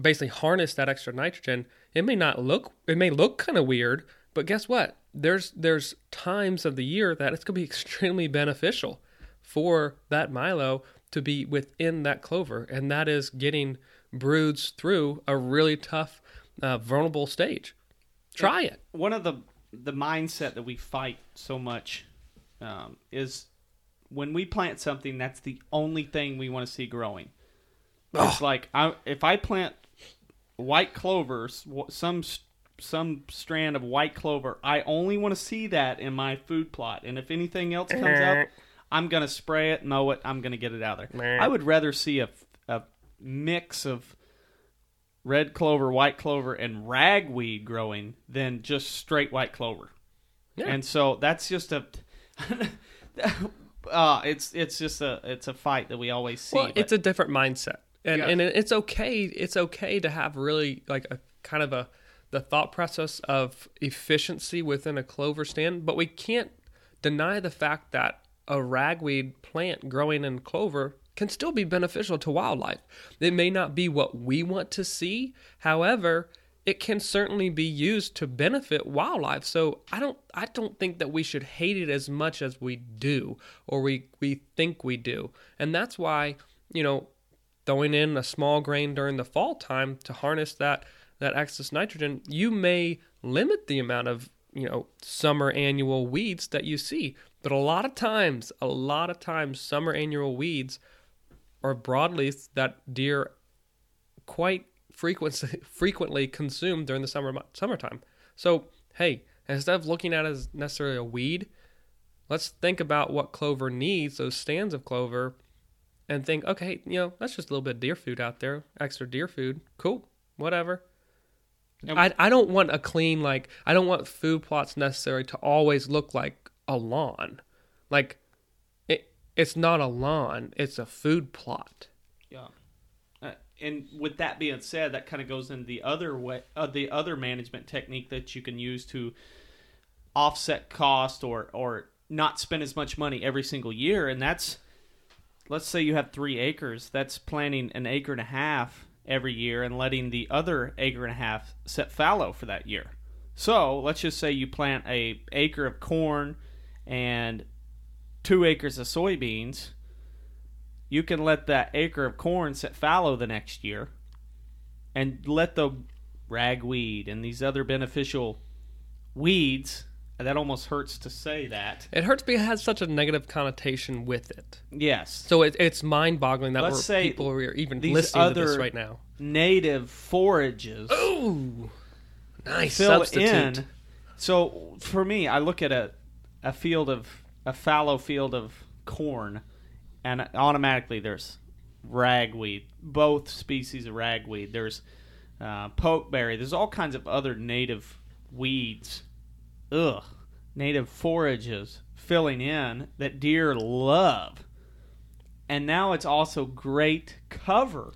[SPEAKER 2] basically harness that extra nitrogen. It may not look it may look kind of weird, but guess what? There's there's times of the year that it's going to be *laughs* extremely beneficial for that milo to be within that clover, and that is getting broods through a really tough, uh, vulnerable stage. Try it.
[SPEAKER 1] one of the the mindset that we fight so much um, is when we plant something that's the only thing we want to see growing. It's like I, if I plant white clovers, wh- some some strand of white clover, I only want to see that in my food plot. And if anything else comes up, I'm gonna spray it, mow it. I'm gonna get it out of there. I would rather see a mix of red clover, white clover, and ragweed growing than just straight white clover.
[SPEAKER 2] Yeah.
[SPEAKER 1] And so that's just a. *laughs* uh, it's it's just a it's a fight that we always see.
[SPEAKER 2] Well,
[SPEAKER 1] but-
[SPEAKER 2] it's a different mindset, and
[SPEAKER 1] Yeah.
[SPEAKER 2] and it's okay. It's okay to have really like a kind of a the thought process of efficiency within a clover stand, but we can't deny the fact that a ragweed plant growing in clover can still be beneficial to wildlife. It may not be what we want to see, however, it can certainly be used to benefit wildlife. So I don't I don't think that we should hate it as much as we do or we we think we do. And that's why, you know, throwing in a small grain during the fall time to harness that that excess nitrogen, you may limit the amount of you know summer annual weeds that you see. But a lot of times, a lot of times, summer annual weeds are broadleafs that deer quite *laughs* frequently frequently consume during the summer summertime. So hey, instead of looking at it as necessarily a weed, let's think about what clover needs, those stands of clover, and think, okay, you know, that's just a little bit of deer food out there, extra deer food. Cool, whatever. I, I don't want a clean, like, I don't want food plots necessary to always look like a lawn. Like, it's not a lawn, it's a food plot.
[SPEAKER 1] Yeah. Uh, and with that being said, that kind of goes in the other way, uh, the other management technique that you can use to offset cost or or not spend as much money every single year, and that's let's say you have three acres, that's planting an acre and a half every year and letting the other acre and a half set fallow for that year. So let's just say you plant a acre of corn and two acres of soybeans. You can let that acre of corn set fallow the next year and let the ragweed and these other beneficial weeds that almost hurts to say that.
[SPEAKER 2] It hurts because it has such a negative connotation with it.
[SPEAKER 1] Yes.
[SPEAKER 2] So it, it's mind boggling that
[SPEAKER 1] Let's say
[SPEAKER 2] people are even listening to this
[SPEAKER 1] other-
[SPEAKER 2] right now.
[SPEAKER 1] Native forages
[SPEAKER 2] Ooh, nice
[SPEAKER 1] fill
[SPEAKER 2] substitute.
[SPEAKER 1] in. So for me, I look at a a field of a fallow field of corn, and automatically there's ragweed, both species of ragweed. There's uh, pokeberry. There's all kinds of other native weeds. Ugh, native forages filling in that deer love, and now it's also great cover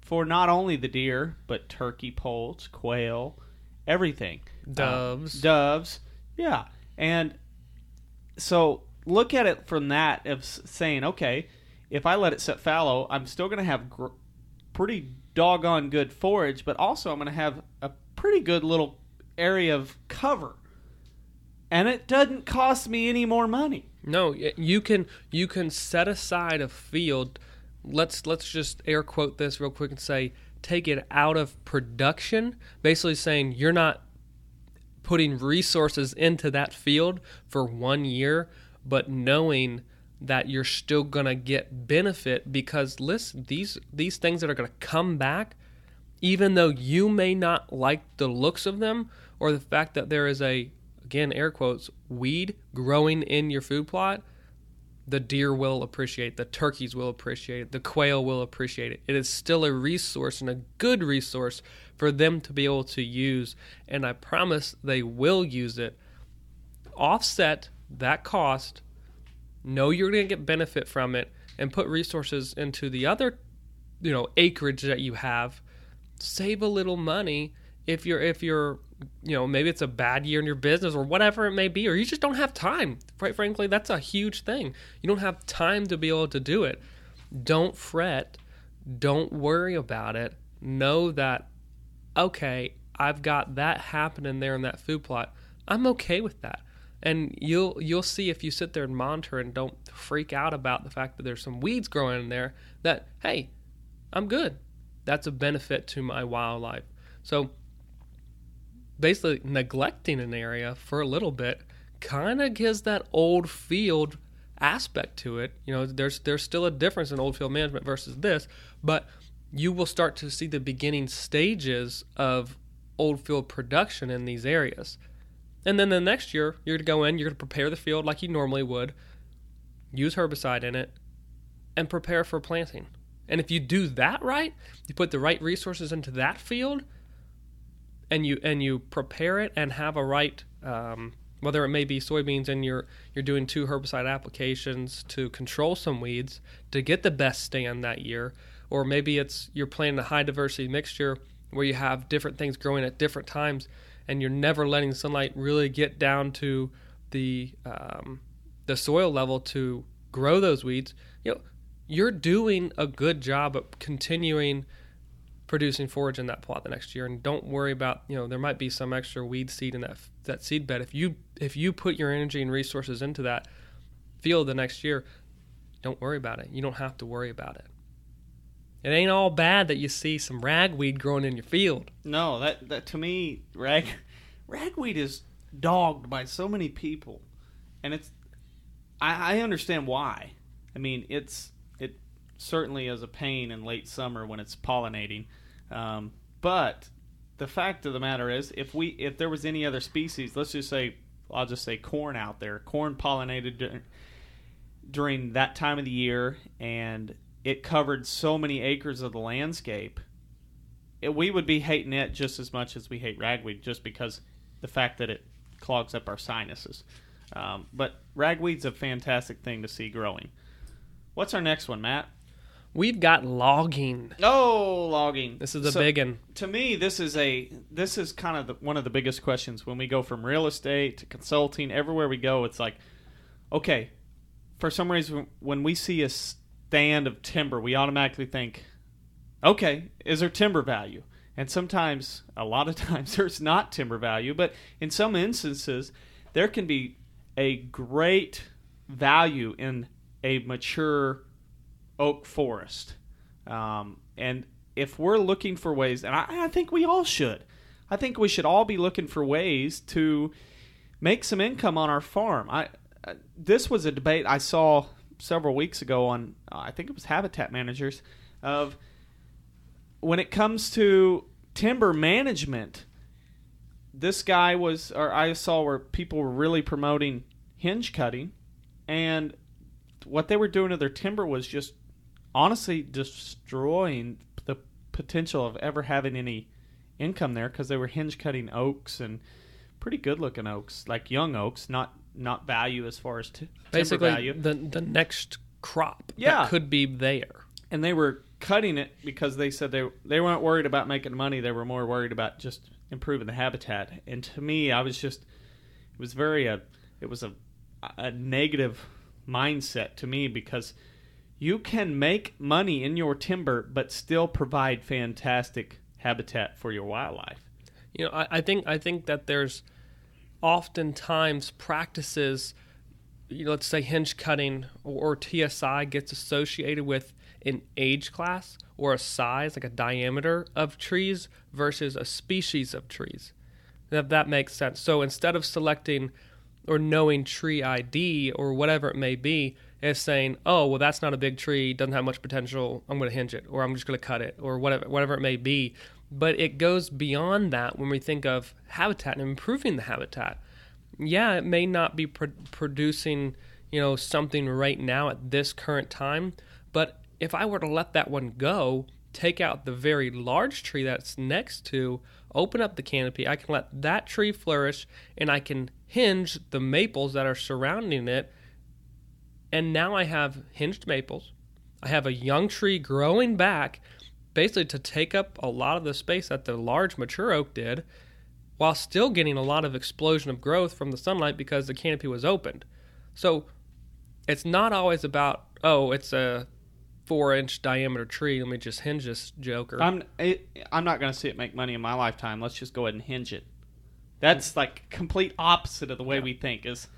[SPEAKER 1] for not only the deer but turkey poults, quail, everything.
[SPEAKER 2] Doves.
[SPEAKER 1] Uh, doves. Yeah. And so look at it from that of saying, okay, if I let it set fallow, I'm still going to have gr- pretty doggone good forage, but also I'm going to have a pretty good little area of cover. And it doesn't cost me any more money.
[SPEAKER 2] No, you can you can set aside a field. Let's let's just air quote this real quick and say take it out of production. Basically saying you're not putting resources into that field for one year, but knowing that you're still gonna get benefit because listen, these these things that are gonna come back, even though you may not like the looks of them or the fact that there is a again air quotes weed growing in your food plot the deer will appreciate the turkeys will appreciate it the quail will appreciate it. It is still a resource and a good resource for them to be able to use and i promise they will use it. Offset that cost know you're going to get benefit from it and put resources into the other you know acreage that you have. Save a little money if you're if you're you know maybe it's a bad year in your business or whatever it may be or you just don't have time. Quite frankly that's a huge thing. You don't have time to be able to do it. Don't fret. Don't worry about it. Know that okay i've got that happening there in that food plot. I'm okay with that. And you'll you'll see if you sit there and monitor and don't freak out about the fact that there's some weeds growing in there that hey i'm good. That's a benefit to my wildlife. So basically neglecting an area for a little bit kind of gives that old field aspect to it. You know, there's there's still a difference in old field management versus this, but you will start to see the beginning stages of old field production in these areas. And then the next year, you're going to go in, you're going to prepare the field like you normally would, use herbicide in it, and prepare for planting. And if you do that right, you put the right resources into that field, and you and you prepare it and have a right um, whether it may be soybeans and you're you're doing two herbicide applications to control some weeds to get the best stand that year or maybe it's you're planting a high diversity mixture where you have different things growing at different times and you're never letting sunlight really get down to the um, the soil level to grow those weeds you know you're doing a good job of continuing producing forage in that plot the next year. And don't worry about you know there might be some extra weed seed in that that seed bed. If you if you put your energy and resources into that field the next year don't worry about it. You don't have to worry about it. It ain't all bad that you see some ragweed growing in your field.
[SPEAKER 1] No, that that to me, rag *laughs* ragweed is dogged by so many people, and it's I, I understand why. I mean, it's it certainly is a pain in late summer when it's pollinating, um, but the fact of the matter is, if we if there was any other species, let's just say I'll just say corn out there, corn pollinated dur- during that time of the year, and it covered so many acres of the landscape. It, we would be hating it just as much as we hate ragweed, just because the fact that it clogs up our sinuses. Um, but ragweed's a fantastic thing to see growing. What's our next one, Matt?
[SPEAKER 2] We've got logging.
[SPEAKER 1] Oh, logging.
[SPEAKER 2] This is a
[SPEAKER 1] So-
[SPEAKER 2] big one.
[SPEAKER 1] to me this is a this is kind of the, one of the biggest questions when we go from real estate to consulting everywhere we go it's like okay for some reason when we see a stand of timber we automatically think okay is there timber value and sometimes a lot of *laughs* times there's not timber value but in some instances there can be a great value in a mature oak forest um, and if we're looking for ways, and I, I think we all should, I think we should all be looking for ways to make some income on our farm. I uh, this was a debate I saw several weeks ago on uh, I think it was Habitat Managers of when it comes to timber management. This guy was, or I saw where people were really promoting hinge cutting, and what they were doing to their timber was just honestly destroying the potential of ever having any income there because they were hinge cutting oaks and pretty good looking oaks, like young oaks, not not value as far as t-
[SPEAKER 2] Basically,
[SPEAKER 1] value.
[SPEAKER 2] the the next crop
[SPEAKER 1] Yeah.
[SPEAKER 2] that could be there.
[SPEAKER 1] and they were cutting it because they said they they weren't worried about making money. They were more worried about just improving the habitat. And to me, I was just it was very a it was a a negative mindset to me because you can make money in your timber but still provide fantastic habitat for your wildlife.
[SPEAKER 2] You know, I, I think I think that there's oftentimes practices. You know, let's say hinge cutting or, or TSI gets associated with an age class or a size, like a diameter of trees versus a species of trees. If that makes sense. So instead of selecting or knowing tree ID or whatever it may be, is saying, "Oh, well, that's not a big tree, doesn't have much potential. I'm going to hinge it, or I'm just going to cut it, or whatever, whatever it may be." But it goes beyond that when we think of habitat and improving the habitat. Yeah, it may not be pro- producing, you know, something right now at this current time, but if I were to let that one go, take out the very large tree that's next to, open up the canopy, I can let that tree flourish and I can hinge the maples that are surrounding it. And now I have hinged maples. I have a young tree growing back, basically to take up a lot of the space that the large mature oak did, while still getting a lot of explosion of growth from the sunlight because the canopy was opened. So it's not always about, oh, it's a four inch diameter tree. Let me just hinge this joker.
[SPEAKER 1] I'm it, I'm not going to see it make money in my lifetime. Let's just go ahead and hinge it. That's like complete opposite of the way we think. Is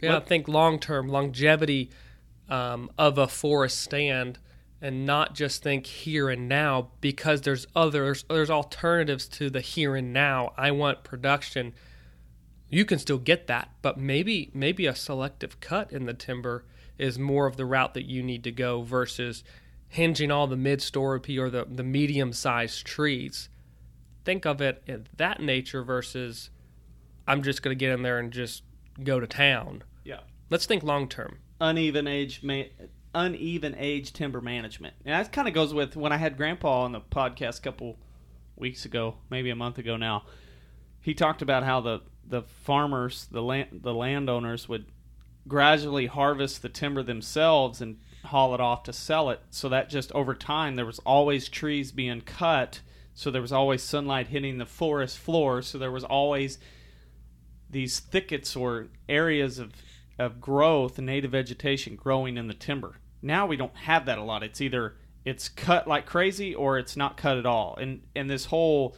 [SPEAKER 2] Yeah,
[SPEAKER 1] What-
[SPEAKER 2] I think long term longevity um, of a forest stand, and not just think here and now because there's others. There's alternatives to the here and now. I want production. You can still get that, but maybe maybe a selective cut in the timber is more of the route that you need to go versus hinging all the mid story or the, the medium sized trees. Think of it in that nature versus I'm just going to get in there and just go to town.
[SPEAKER 1] yeah,
[SPEAKER 2] Let's think long term.
[SPEAKER 1] uneven age ma- uneven age timber management. And that kind of goes with when I had Grandpa on the podcast a couple weeks ago, maybe a month ago now. He talked about how the the farmers, the land the landowners would gradually harvest the timber themselves and haul it off to sell it. So that just over time there was always trees being cut, so there was always sunlight hitting the forest floor, so there was always these thickets or areas of of growth native vegetation growing in the timber. Now we don't have that a lot. It's either it's cut like crazy or it's not cut at all. And and this whole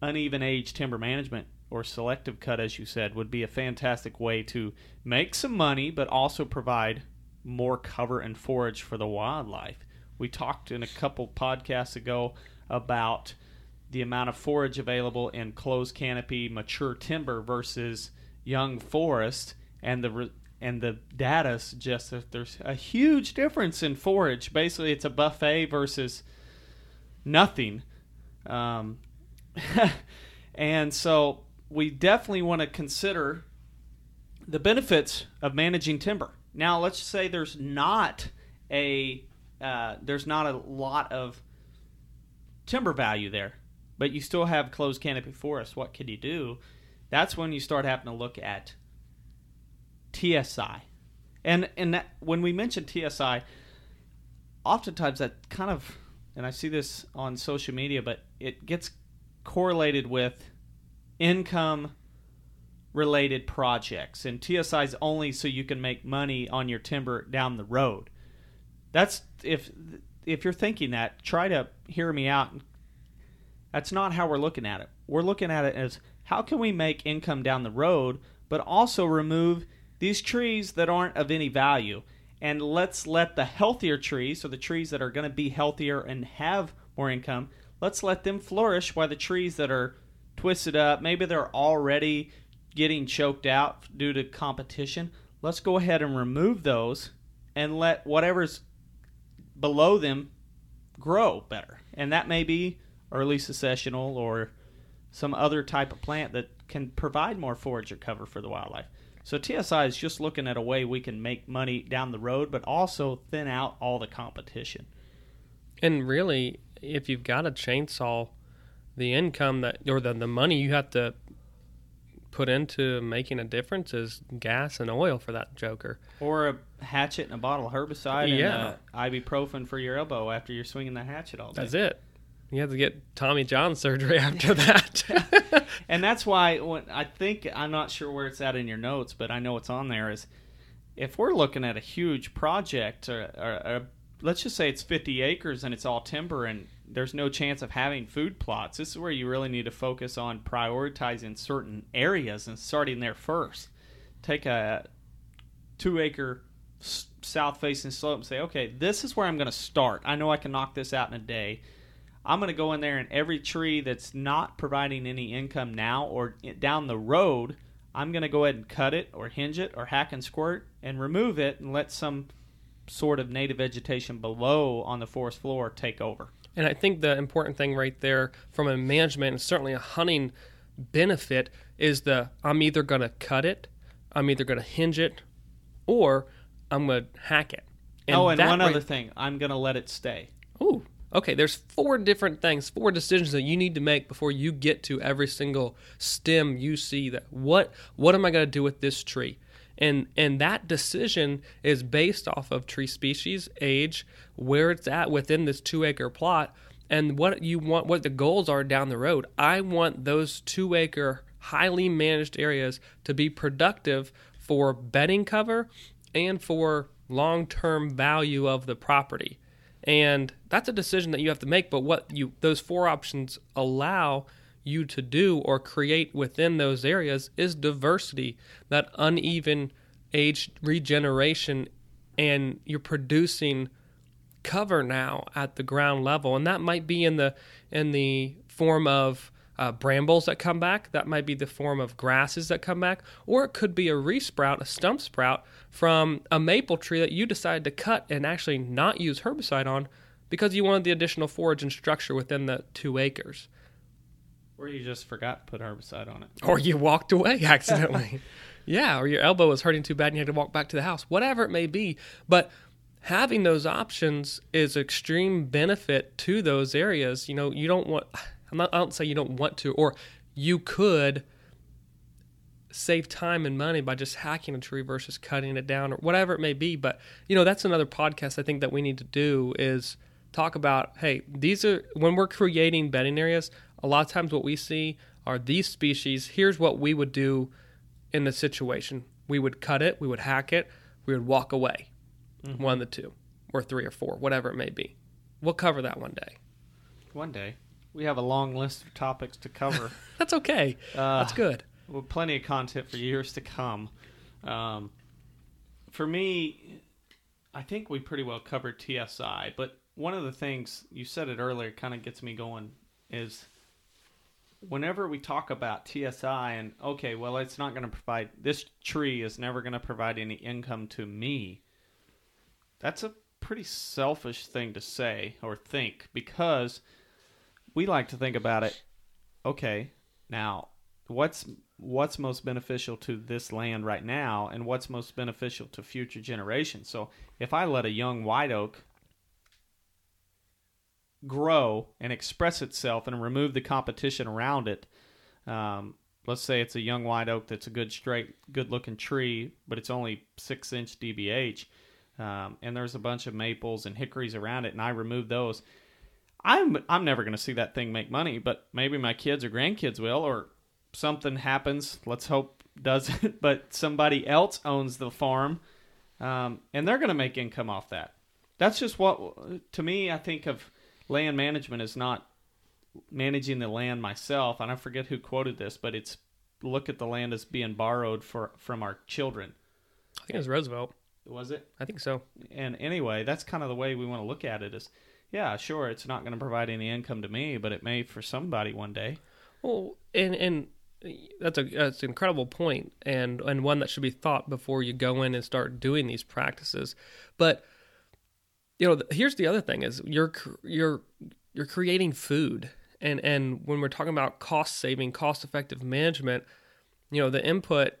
[SPEAKER 1] uneven age timber management or selective cut as you said would be a fantastic way to make some money but also provide more cover and forage for the wildlife. We talked in a couple podcasts ago about the amount of forage available in closed canopy mature timber versus young forest, and the re- and the data suggests that there's a huge difference in forage. Basically, it's a buffet versus nothing. Um, *laughs* and so we definitely want to consider the benefits of managing timber. Now, let's say there's not a uh, there's not a lot of timber value there, but you still have closed canopy forest. What can you do? That's when you start having to look at TSI, and and that, when we mention TSI, oftentimes that kind of and I see this on social media, but it gets correlated with income related projects and TSI is only so you can make money on your timber down the road. That's if if you're thinking that, try to hear me out. That's not how we're looking at it. We're looking at it as how can we make income down the road but also remove these trees that aren't of any value and let's let the healthier trees, so the trees that are going to be healthier and have more income, let's let them flourish while the trees that are twisted up, maybe they're already getting choked out due to competition. Let's go ahead and remove those and let whatever's below them grow better. And that may be early successional or some other type of plant that can provide more forage or cover for the wildlife. So TSI is just looking at a way we can make money down the road, but also thin out all the competition.
[SPEAKER 2] And really, if you've got a chainsaw, the income that or the the money you have to put into making a difference is gas and oil for that joker.
[SPEAKER 1] Or a hatchet and a bottle of herbicide
[SPEAKER 2] Yeah.
[SPEAKER 1] and ibuprofen for your elbow after you're swinging the hatchet all day.
[SPEAKER 2] That's it. You have to get Tommy John surgery *laughs* after that. *laughs*
[SPEAKER 1] and that's why when I think I'm not sure where it's at in your notes, but I know it's on there. Is if we're looking at a huge project, or, or, or let's just say it's 50 acres and it's all timber, and there's no chance of having food plots. This is where you really need to focus on prioritizing certain areas and starting there first. Take a two acre south facing slope and say, okay, this is where I'm going to start. I know I can knock this out in a day. I'm going to go in there and every tree that's not providing any income now or down the road, I'm going to go ahead and cut it or hinge it or hack and squirt and remove it and let some sort of native vegetation below on the forest floor take over.
[SPEAKER 2] And I think the important thing right there from a management and certainly a hunting benefit is the I'm either going to cut it, I'm either going to hinge it, or I'm going to hack it.
[SPEAKER 1] oh, and one
[SPEAKER 2] right-
[SPEAKER 1] other thing, I'm going to let it stay.
[SPEAKER 2] Ooh, okay. There's four different things, four decisions that you need to make before you get to every single stem you see. That what what am I going to do with this tree? And and that decision is based off of tree species, age, where it's at within this two acre plot, and what you want, what the goals are down the road. I want those two acre highly managed areas to be productive for bedding cover and for long term value of the property and that's a decision that you have to make but what you those four options allow you to do or create within those areas is diversity that uneven age regeneration and you're producing cover now at the ground level. And that might be in the in the form of uh, brambles that come back that might be the form of grasses that come back or it could be a resprout a stump sprout from a maple tree that you decided to cut and actually not use herbicide on because you wanted the additional forage and structure within the two acres
[SPEAKER 1] Or you just forgot to put herbicide on it.
[SPEAKER 2] or you walked away *laughs* accidentally. yeah, or your elbow was hurting too bad and you had to walk back to the house, whatever it may be. But having those options is extreme benefit to those areas. You know, you don't want, I'm not, I don't say you don't want to, or you could save time and money by just hacking a tree versus cutting it down or whatever it may be. But, you know, that's another podcast I think that we need to do is talk about, hey, these are, when we're creating bedding areas, a lot of times what we see are these species. Here's what we would do in the situation. We would cut it, we would hack it, we would walk away. Mm-hmm. One of the two, or three or four, whatever it may be. We'll cover that one day.
[SPEAKER 1] One day. We have a long list of topics to cover. *laughs*
[SPEAKER 2] That's okay.
[SPEAKER 1] Uh,
[SPEAKER 2] That's good.
[SPEAKER 1] well, plenty of content for years to come. Um, for me, I think we pretty well covered TSI, but one of the things you said it earlier kind of gets me going is whenever we talk about TSI and okay, well, it's not going to provide this tree is never going to provide any income to me. That's a pretty selfish thing to say or think because we like to think about it. Okay, now what's what's most beneficial to this land right now and what's most beneficial to future generations. So if I let a young white oak grow and express itself and remove the competition around it. Um, let's say it's a young white oak that's a good straight, good looking tree, but it's only six inch DBH, um, and there's a bunch of maples and hickories around it, and I remove those. I'm I'm never going to see that thing make money, but maybe my kids or grandkids will, or something happens. Let's hope doesn't, *laughs* but somebody else owns the farm, um, and they're going to make income off that. That's just what to me. I think of land management is not managing the land myself. And I forget who quoted this, but it's look at the land as being borrowed for from our children.
[SPEAKER 2] I think it was Roosevelt.
[SPEAKER 1] Was it?
[SPEAKER 2] I think so.
[SPEAKER 1] And anyway, that's kind of the way we want to look at it. Is yeah, sure, it's not going to provide any income to me, but it may for somebody one day.
[SPEAKER 2] Well, and and uh, that's a that's an incredible point, and and one that should be thought before you go in and start doing these practices. But you know, here's the other thing: is you're you're you're creating food, and and when we're talking about cost saving, cost effective management, you know, the input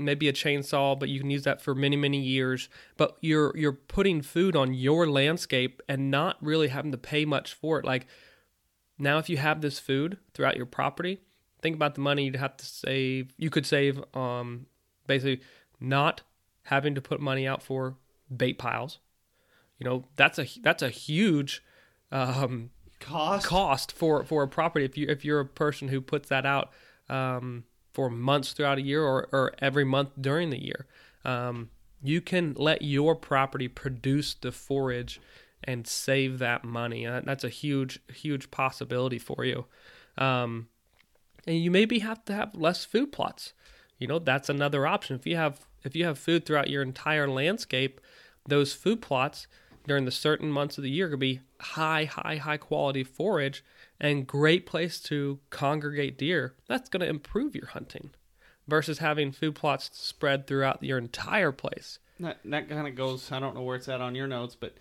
[SPEAKER 2] may be a chainsaw, but you can use that for many many years. But you're you're putting food on your landscape and not really having to pay much for it. Like now, if you have this food throughout your property, think about the money you'd have to save. You could save, um, basically, not having to put money out for bait piles you know that's a that's a huge um,
[SPEAKER 1] cost
[SPEAKER 2] cost for for a property if you if you're a person who puts that out um, for months throughout a year or, or every month during the year. Um, you can let your property produce the forage and save that money. That's a huge huge possibility for you. Um, and you maybe have to have less food plots. You know that's another option. If you have if you have food throughout your entire landscape those food plots during the certain months of the year could be high, high, high quality forage and great place to congregate deer. That's going to improve your hunting versus having food plots spread throughout your entire place.
[SPEAKER 1] That that kind of goes. I don't know where it's at on your notes, but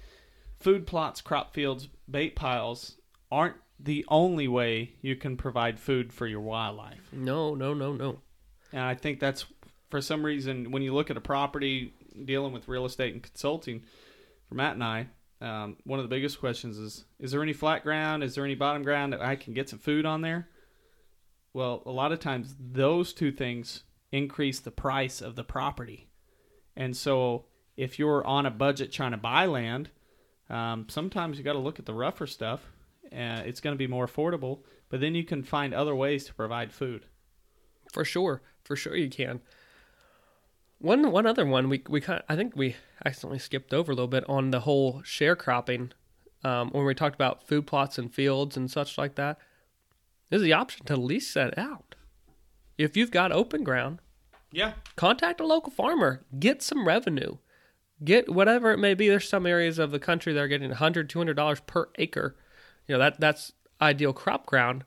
[SPEAKER 1] food plots, crop fields, bait piles aren't the only way you can provide food for your wildlife.
[SPEAKER 2] No, no, no, no.
[SPEAKER 1] And I think that's for some reason when you look at a property dealing with real estate and consulting, for Matt and I, um, one of the biggest questions is: Is there any flat ground? Is there any bottom ground that I can get some food on there? Well, a lot of times those two things increase the price of the property, and so if you're on a budget trying to buy land, um, sometimes you got to look at the rougher stuff. Uh, it's going to be more affordable, but then you can find other ways to provide food.
[SPEAKER 2] For sure, for sure you can. One one other one we we kind I think we accidentally skipped over a little bit on the whole sharecropping um, when we talked about food plots and fields and such like that. There's the option to lease that out. If you've got open ground,
[SPEAKER 1] yeah,
[SPEAKER 2] contact a local farmer, get some revenue, get whatever it may be. There's some areas of the country that are getting 100 200 dollars per acre. You know that that's ideal crop ground,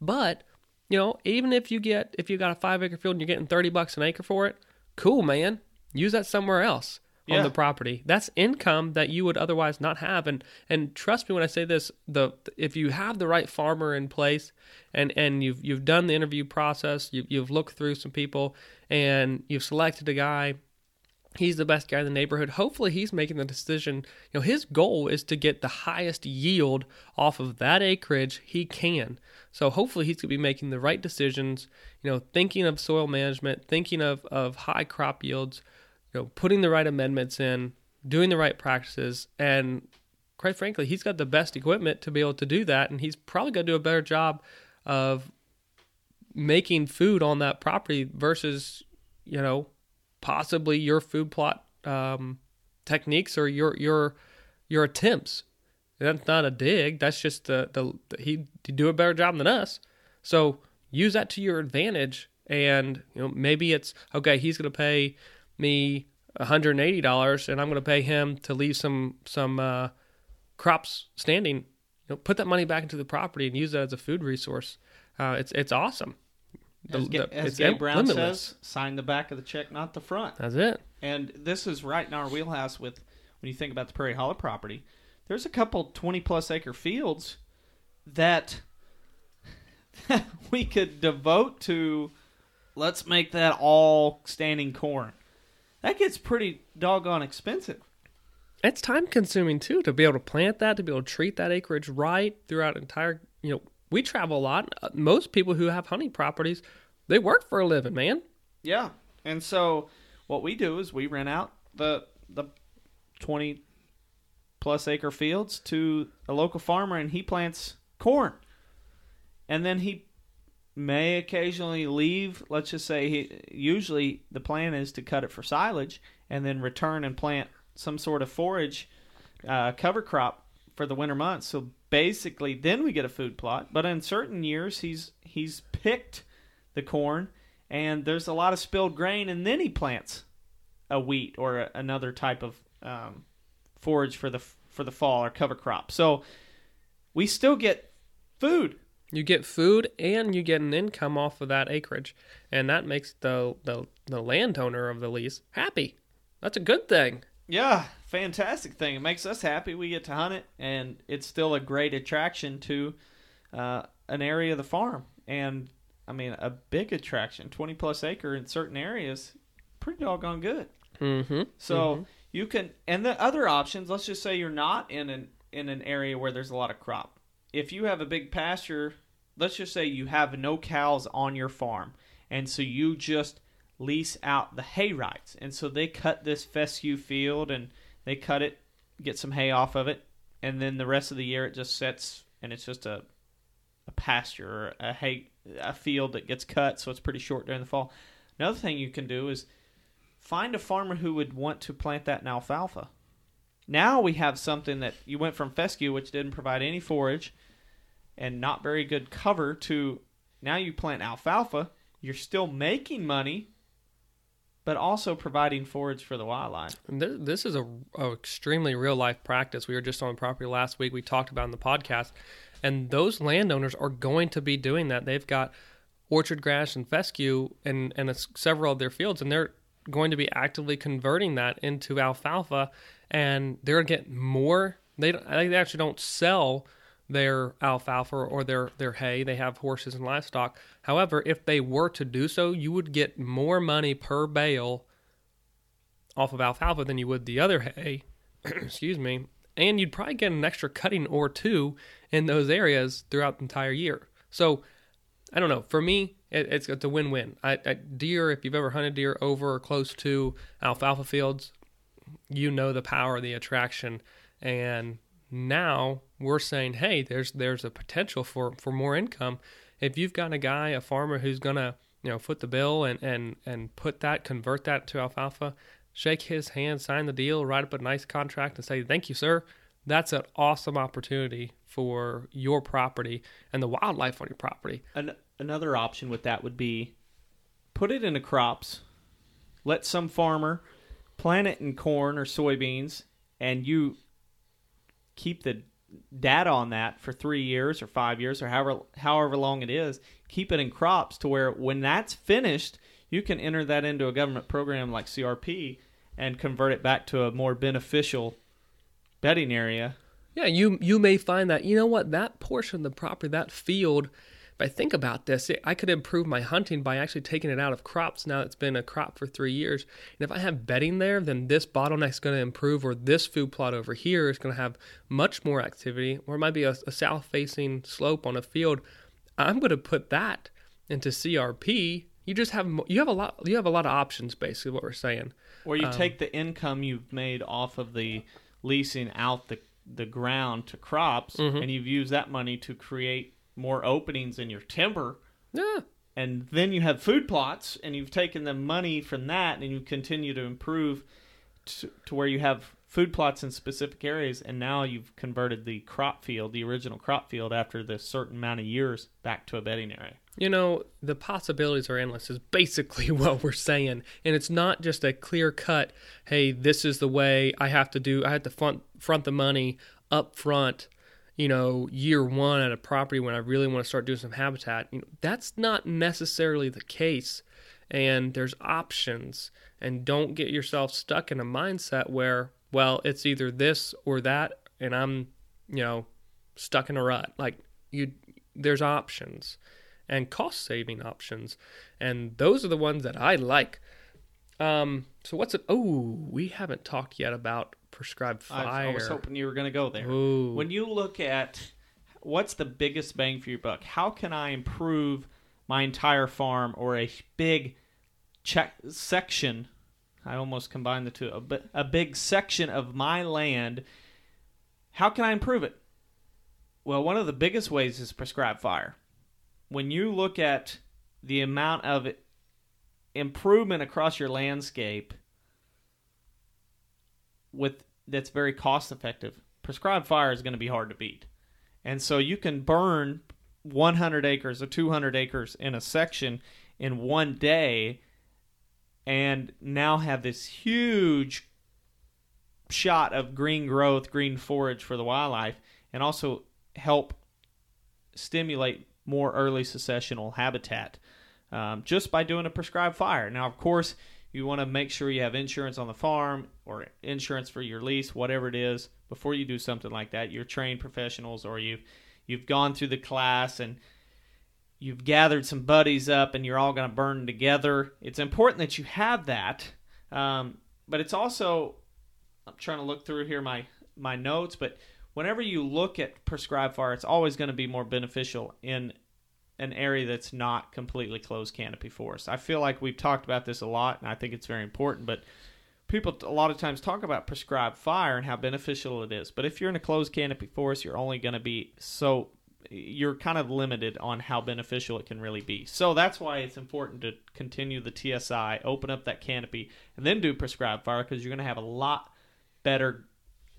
[SPEAKER 2] but you know even if you get if you got a five acre field and you're getting 30 bucks an acre for it cool, man. Use that somewhere else yeah. on the property. That's income that you would otherwise not have. And and trust me when I say this, the if you have the right farmer in place and and you've you've done the interview process, you you've looked through some people and you've selected a guy he's the best guy in the neighborhood. Hopefully, he's making the decision. You know, his goal is to get the highest yield off of that acreage he can. So hopefully, he's going to be making the right decisions. You know, thinking of soil management, thinking of of high crop yields. You know, putting the right amendments in, doing the right practices, and quite frankly, he's got the best equipment to be able to do that, and he's probably going to do a better job of making food on that property versus you know possibly your food plot um, techniques or your your your attempts. That's not a dig. That's just the the, he do a better job than us. So use that to your advantage. And you know maybe it's okay. He's going to pay me $180 and I'm going to pay him to leave some some uh, crops standing, you know, put that money back into the property and use that as a food resource. Uh, it's it's awesome. The-
[SPEAKER 1] As,
[SPEAKER 2] the-
[SPEAKER 1] as
[SPEAKER 2] it's
[SPEAKER 1] Gabe Brown
[SPEAKER 2] limitless.
[SPEAKER 1] says, sign the back of the check, not the front.
[SPEAKER 2] That's it.
[SPEAKER 1] And this is right in our wheelhouse with when you think about the Prairie Hollow property. There's a couple 20 plus acre fields that *laughs* we could devote to let's make that all standing corn. That gets pretty doggone expensive.
[SPEAKER 2] It's time consuming too to be able to plant that, to be able to treat that acreage right throughout entire. You know, we travel a lot. Uh, Most people who have hunting properties, they work for a living, man.
[SPEAKER 1] Yeah. And so what we do is we rent out the the 20 plus acre fields to a local farmer and he plants corn. And then he may occasionally leave, let's just say he usually the plan is to cut it for silage and then return and plant some sort of forage uh, cover crop for the winter months. So basically then we get a food plot, but in certain years he's he's picked the corn and there's a lot of spilled grain, and then he plants a wheat or a, another type of um, forage for the for the fall or cover crop. So we still get food.
[SPEAKER 2] You get food and you get an income off of that acreage, and that makes the the, the landowner of the lease happy. That's a good thing.
[SPEAKER 1] Yeah, fantastic thing. It makes us happy. We get to hunt it, and it's still a great attraction to uh, an area of the farm. And I mean, a big attraction, twenty plus acre in certain areas, pretty doggone good.
[SPEAKER 2] Mm-hmm.
[SPEAKER 1] So you can, and the other options. Let's just say you're not in an in an area where there's a lot of crop. If you have a big pasture, let's just say you have no cows on your farm, and so you just lease out the hay rights, and so they cut this fescue field and they cut it, get some hay off of it, and then the rest of the year it just sits and it's just a a pasture or a hay a field that gets cut, so it's pretty short during the fall. Another thing you can do is find a farmer who would want to plant that in alfalfa. Now we have something that you went from fescue, which didn't provide any forage and not very good cover, to now you plant alfalfa. You're still making money, but also providing forage for the wildlife.
[SPEAKER 2] This, is a, a extremely real life practice. We were just on property last week. We talked about in the podcast, and those landowners are going to be doing that. They've got orchard grass and fescue and and several of their fields, and they're going to be actively converting that into alfalfa, and they're going to get more. They they actually don't sell their alfalfa or their their hay. They have horses and livestock. However, if they were to do so, you would get more money per bale off of alfalfa than you would the other hay. *clears throat* Excuse me. And you'd probably get an extra cutting or two in those areas throughout the entire year. So I don't know. For me, it, it's, it's a win-win. I, I, deer, if you've ever hunted deer over or close to alfalfa fields, you know the power, the attraction, and now we're saying, hey, there's there's a potential for for more income. If you've got a guy, a farmer who's gonna you know foot the bill and and and put that, convert that to alfalfa, shake his hand, sign the deal, write up a nice contract, and say, thank you, sir. That's an awesome opportunity for your property and the wildlife on your property.
[SPEAKER 1] An- another option with that would be put it into crops. Let some farmer plant it in corn or soybeans, and you keep the data on that for three years or five years or however however long it is. Keep it in crops to where when that's finished, you can enter that into a government program like CRP and convert it back to a more beneficial bedding area.
[SPEAKER 2] Yeah, you you may find that you know what that portion of the property, that field. If I think about this, I could improve my hunting by actually taking it out of crops. Now it's been a crop for three years, and if I have bedding there, then this bottleneck's going to improve, or this food plot over here is going to have much more activity, or it might be a, a south-facing slope on a field. I'm going to put that into CRP. You just have you have a lot you have a lot of options, basically. What we're saying.
[SPEAKER 1] Or you um, take the income you've made off of the leasing out the the ground to crops, mm-hmm. and you've used that money to create more openings in your timber,
[SPEAKER 2] Yeah,
[SPEAKER 1] and then you have food plots, and you've taken the money from that, and you continue to improve to, to where you have food plots in specific areas, and now you've converted the crop field, the original crop field, after the certain amount of years, back to a bedding area.
[SPEAKER 2] You know, the possibilities are endless, is basically *laughs* what we're saying. And it's not just a clear cut, hey, this is the way I have to do, I have to front, front the money up front, you know, year one at a property when I really want to start doing some habitat. You know, that's not necessarily the case. And there's options. And don't get yourself stuck in a mindset where, well, it's either this or that, and I'm, you know, stuck in a rut. Like you there's options and cost saving options. And those are the ones that I like. Um, so what's it? Oh, we haven't talked yet about prescribed fire.
[SPEAKER 1] I, I was hoping you were going to go there.
[SPEAKER 2] Ooh.
[SPEAKER 1] When you look at what's the biggest bang for your buck, how can I improve my entire farm or a big check section? I almost combined the two. A, a big section of my land. How can I improve it? Well, one of the biggest ways is prescribed fire. When you look at the amount of improvement across your landscape with that's very cost effective, prescribed fire is going to be hard to beat. And so you can burn 100 acres or 200 acres in a section in one day and now have this huge shot of green growth, green forage for the wildlife, and also help stimulate more early successional habitat um, just by doing a prescribed fire. Now, of course, you want to make sure you have insurance on the farm or insurance for your lease, whatever it is, before you do something like that. You're trained professionals, or you've you've gone through the class and you've gathered some buddies up, and you're all going to burn together. It's important that you have that, um, but it's also I'm trying to look through here my my notes, but whenever you look at prescribed fire, it's always going to be more beneficial in an area that's not completely closed canopy forest. I feel like we've talked about this a lot, and I think it's very important, but people a lot of times talk about prescribed fire and how beneficial it is. But if you're in a closed canopy forest, you're only going to be so you're kind of limited on how beneficial it can really be. So that's why it's important to continue the TSI, open up that canopy, and then do prescribed fire because you're going to have a lot better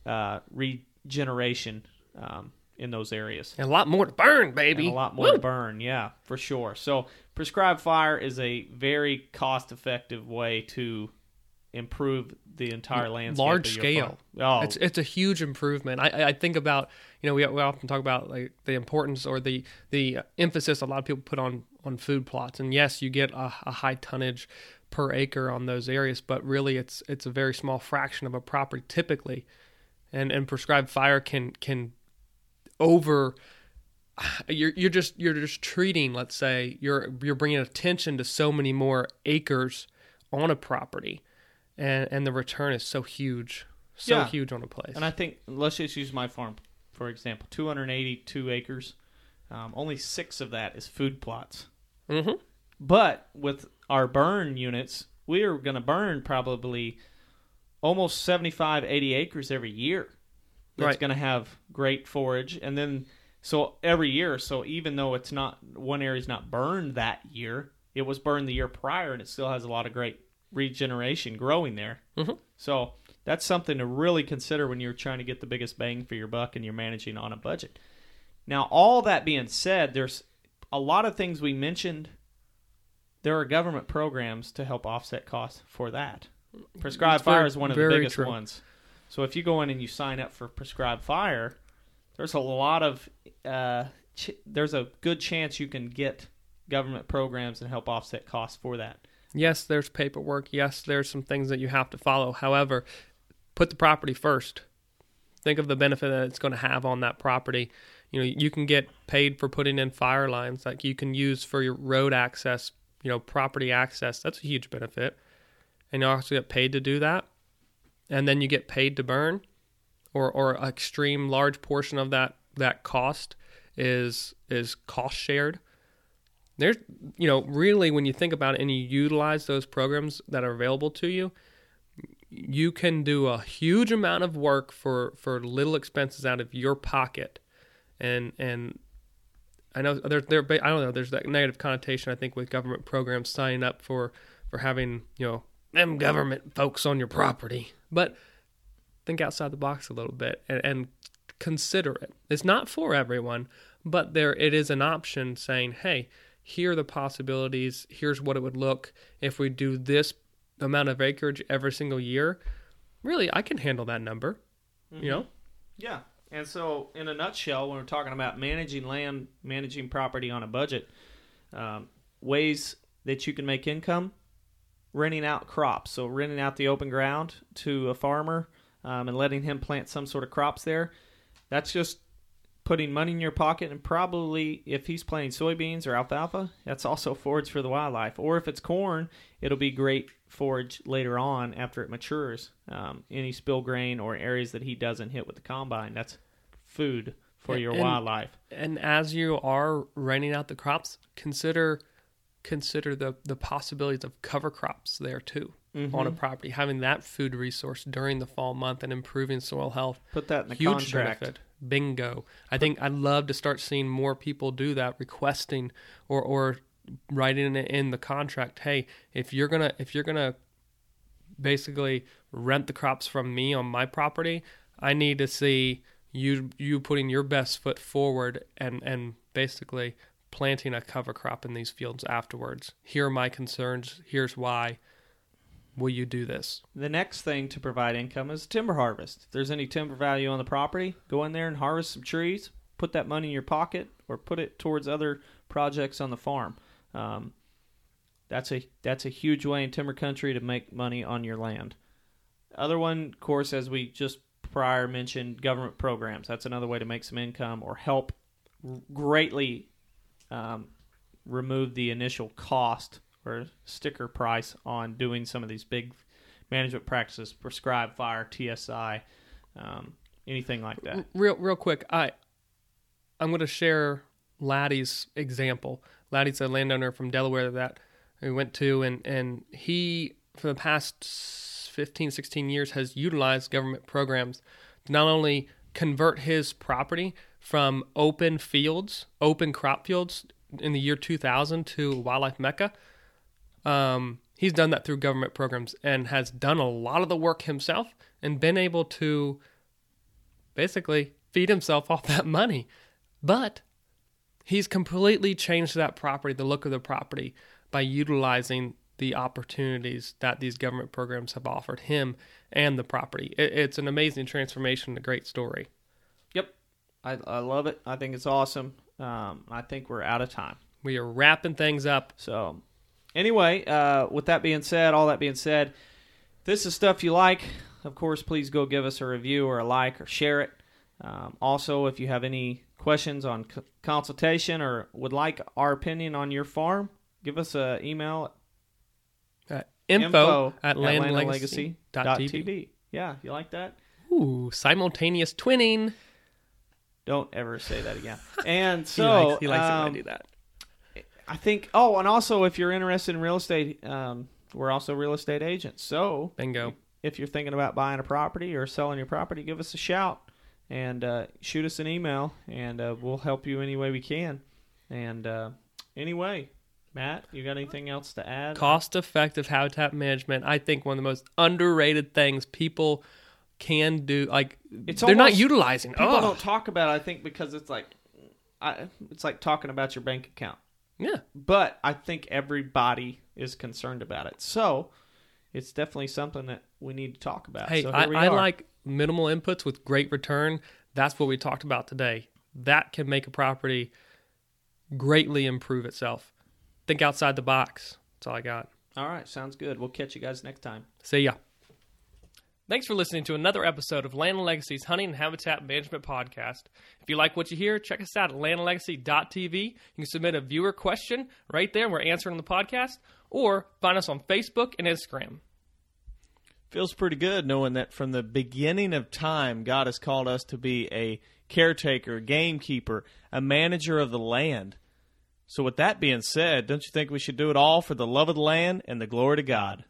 [SPEAKER 1] uh, regeneration um, in those areas.
[SPEAKER 2] And a lot more to burn, baby.
[SPEAKER 1] And a lot more
[SPEAKER 2] Woo!
[SPEAKER 1] to burn, yeah, for sure. So prescribed fire is a very cost-effective way to improve the entire landscape.
[SPEAKER 2] large scale.
[SPEAKER 1] farm. Oh,
[SPEAKER 2] It's it's a huge improvement. I- I I think about you know we we often talk about like the importance or the the emphasis a lot of people put on on food plots. And yes, you get a, a high tonnage per acre on those areas, but really it's it's a very small fraction of a property typically. And and prescribed fire can can over you're you're just you're just treating let's say you're you're bringing attention to so many more acres on a property and and the return is so huge so
[SPEAKER 1] Yeah.
[SPEAKER 2] huge on a place
[SPEAKER 1] And I think let's just use my farm for example. 282 acres. Um, only six of that is food plots.
[SPEAKER 2] mm-hmm.
[SPEAKER 1] But with our burn units, we are going to burn probably almost 75, 80 acres every year. That's
[SPEAKER 2] Right.
[SPEAKER 1] going to have great forage. And then, so every year, so even though it's not, one area's not burned that year, it was burned the year prior and it still has a lot of great regeneration growing there.
[SPEAKER 2] Mhm.
[SPEAKER 1] So that's something to really consider when you're trying to get the biggest bang for your buck and you're managing on a budget. Now, all that being said, there's a lot of things we mentioned. There are government programs to help offset costs for that. Prescribed
[SPEAKER 2] very-
[SPEAKER 1] fire is one of the biggest
[SPEAKER 2] true.
[SPEAKER 1] ones. So if you go in and you sign up for prescribed fire, there's a lot of uh, ch- there's a good chance you can get government programs and help offset costs for that.
[SPEAKER 2] yes there's paperwork. Yes there's some things that you have to follow. However put the property first. Think of the benefit that it's going to have on that property. You know you can get paid for putting in fire lines like you can use for your road access you know property access. That's a huge benefit. And you also get paid to do that and then you get paid to burn or or extreme large portion of that that cost is is cost shared. There's you know really when you think about it and you utilize those programs that are available to you you can do a huge amount of work for for little expenses out of your pocket. And and I know there there I don't know there's that negative connotation I think with government programs signing up for for having you know them government folks on your property but think outside the box a little bit and, and consider it. It's not for everyone but there it is an option saying hey here are the possibilities. Here's what it would look if we do this amount of acreage every single year. Really i can handle that number you know?
[SPEAKER 1] Yeah. And so, in a nutshell, when we're talking about managing land, managing property on a budget, um, ways that you can make income, renting out crops. So, renting out the open ground to a farmer um, and letting him plant some sort of crops there. That's just putting money in your pocket and probably if he's planting soybeans or alfalfa that's also forage for the wildlife or if it's corn it'll be great forage later on after it matures um, any spill grain or areas that he doesn't hit with the combine that's food for your
[SPEAKER 2] And-
[SPEAKER 1] wildlife
[SPEAKER 2] And as you are renting out the crops, consider consider the the possibilities of cover crops there too on a mm-hmm. property. Having that food resource during the fall month and improving soil health.
[SPEAKER 1] put that in the
[SPEAKER 2] Huge
[SPEAKER 1] contract
[SPEAKER 2] benefit. Bingo. I think I'd love to start seeing more people do that, requesting or or writing it in the contract. Hey, if you're gonna if you're gonna basically rent the crops from me on my property, I need to see you you putting your best foot forward and and basically planting a cover crop in these fields afterwards. Here are my concerns. Here's why. Will you do this?
[SPEAKER 1] The next thing to provide income is timber harvest. If there's any timber value on the property, go in there and harvest some trees. Put that money in your pocket or put it towards other projects on the farm. Um, that's a that's a huge way in timber country to make money on your land. Other one, of course, as we just prior mentioned, government programs. That's another way to make some income or help greatly um, remove the initial cost or sticker price on doing some of these big management practices, prescribed fire, TSI, um, anything like that.
[SPEAKER 2] Real, real quick, I, I'm going to share Laddie's example. Laddie's a landowner from Delaware that we went to, and and he for the past 15, 16 years has utilized government programs to not only convert his property from open fields, open crop fields in the year 2000 to wildlife mecca. Um, he's done that through government programs and has done a lot of the work himself and been able to basically feed himself *laughs* off that money. But he's completely changed that property, the look of the property, by utilizing the opportunities that these government programs have offered him and the property. It, it's an amazing transformation, a great story.
[SPEAKER 1] I, I love it. I think it's awesome. Um, I think we're out of time.
[SPEAKER 2] We are wrapping things up.
[SPEAKER 1] So, anyway, uh, with that being said, all that being said, this is stuff you like. Of course, please go give us a review or a like or share it. Um, also, if you have any questions on c- consultation or would like our opinion on your farm, give us an email
[SPEAKER 2] Uh,
[SPEAKER 1] at
[SPEAKER 2] info, at
[SPEAKER 1] landlegacy.tv.
[SPEAKER 2] landlegacy.tv.
[SPEAKER 1] Yeah, you like that?
[SPEAKER 2] Ooh, simultaneous twinning.
[SPEAKER 1] Don't ever say that again. *laughs* And
[SPEAKER 2] He
[SPEAKER 1] so,
[SPEAKER 2] likes, he likes it when I
[SPEAKER 1] um,
[SPEAKER 2] do that.
[SPEAKER 1] I think. Oh, and also, if you're interested in real estate, um, we're also real estate agents. So,
[SPEAKER 2] Bingo.
[SPEAKER 1] if you're thinking about buying a property or selling your property, give us a shout and uh, shoot us an email, and uh, we'll help you any way we can. And uh, anyway, Matt, you got anything else to add?
[SPEAKER 2] Cost effective habitat management, I think one of the most underrated things people can do. Like,
[SPEAKER 1] It's
[SPEAKER 2] they're not utilizing.
[SPEAKER 1] People
[SPEAKER 2] Oh,
[SPEAKER 1] don't talk about it, I think, because it's like, I, it's like talking about your bank account.
[SPEAKER 2] yeah.
[SPEAKER 1] But I think everybody is concerned about it. So it's definitely something that we need to talk about.
[SPEAKER 2] Hey,
[SPEAKER 1] so
[SPEAKER 2] I, I like minimal inputs with great return. That's what we talked about today. That can make a property greatly improve itself. Think outside the box. That's all I got.
[SPEAKER 1] All right, sounds good. We'll catch you guys next time.
[SPEAKER 2] See ya. Thanks for listening to another episode of Land and Legacy's Hunting and Habitat Management Podcast. If you like what you hear, check us out at landandlegacy.tv. You can submit a viewer question right there, and we're answering on the podcast, or find us on Facebook and Instagram.
[SPEAKER 3] feels pretty good knowing that from the beginning of time, God has called us to be a caretaker, gamekeeper, a manager of the land. So, with that being said, don't you think we should do it all for the love of the land and the glory to God?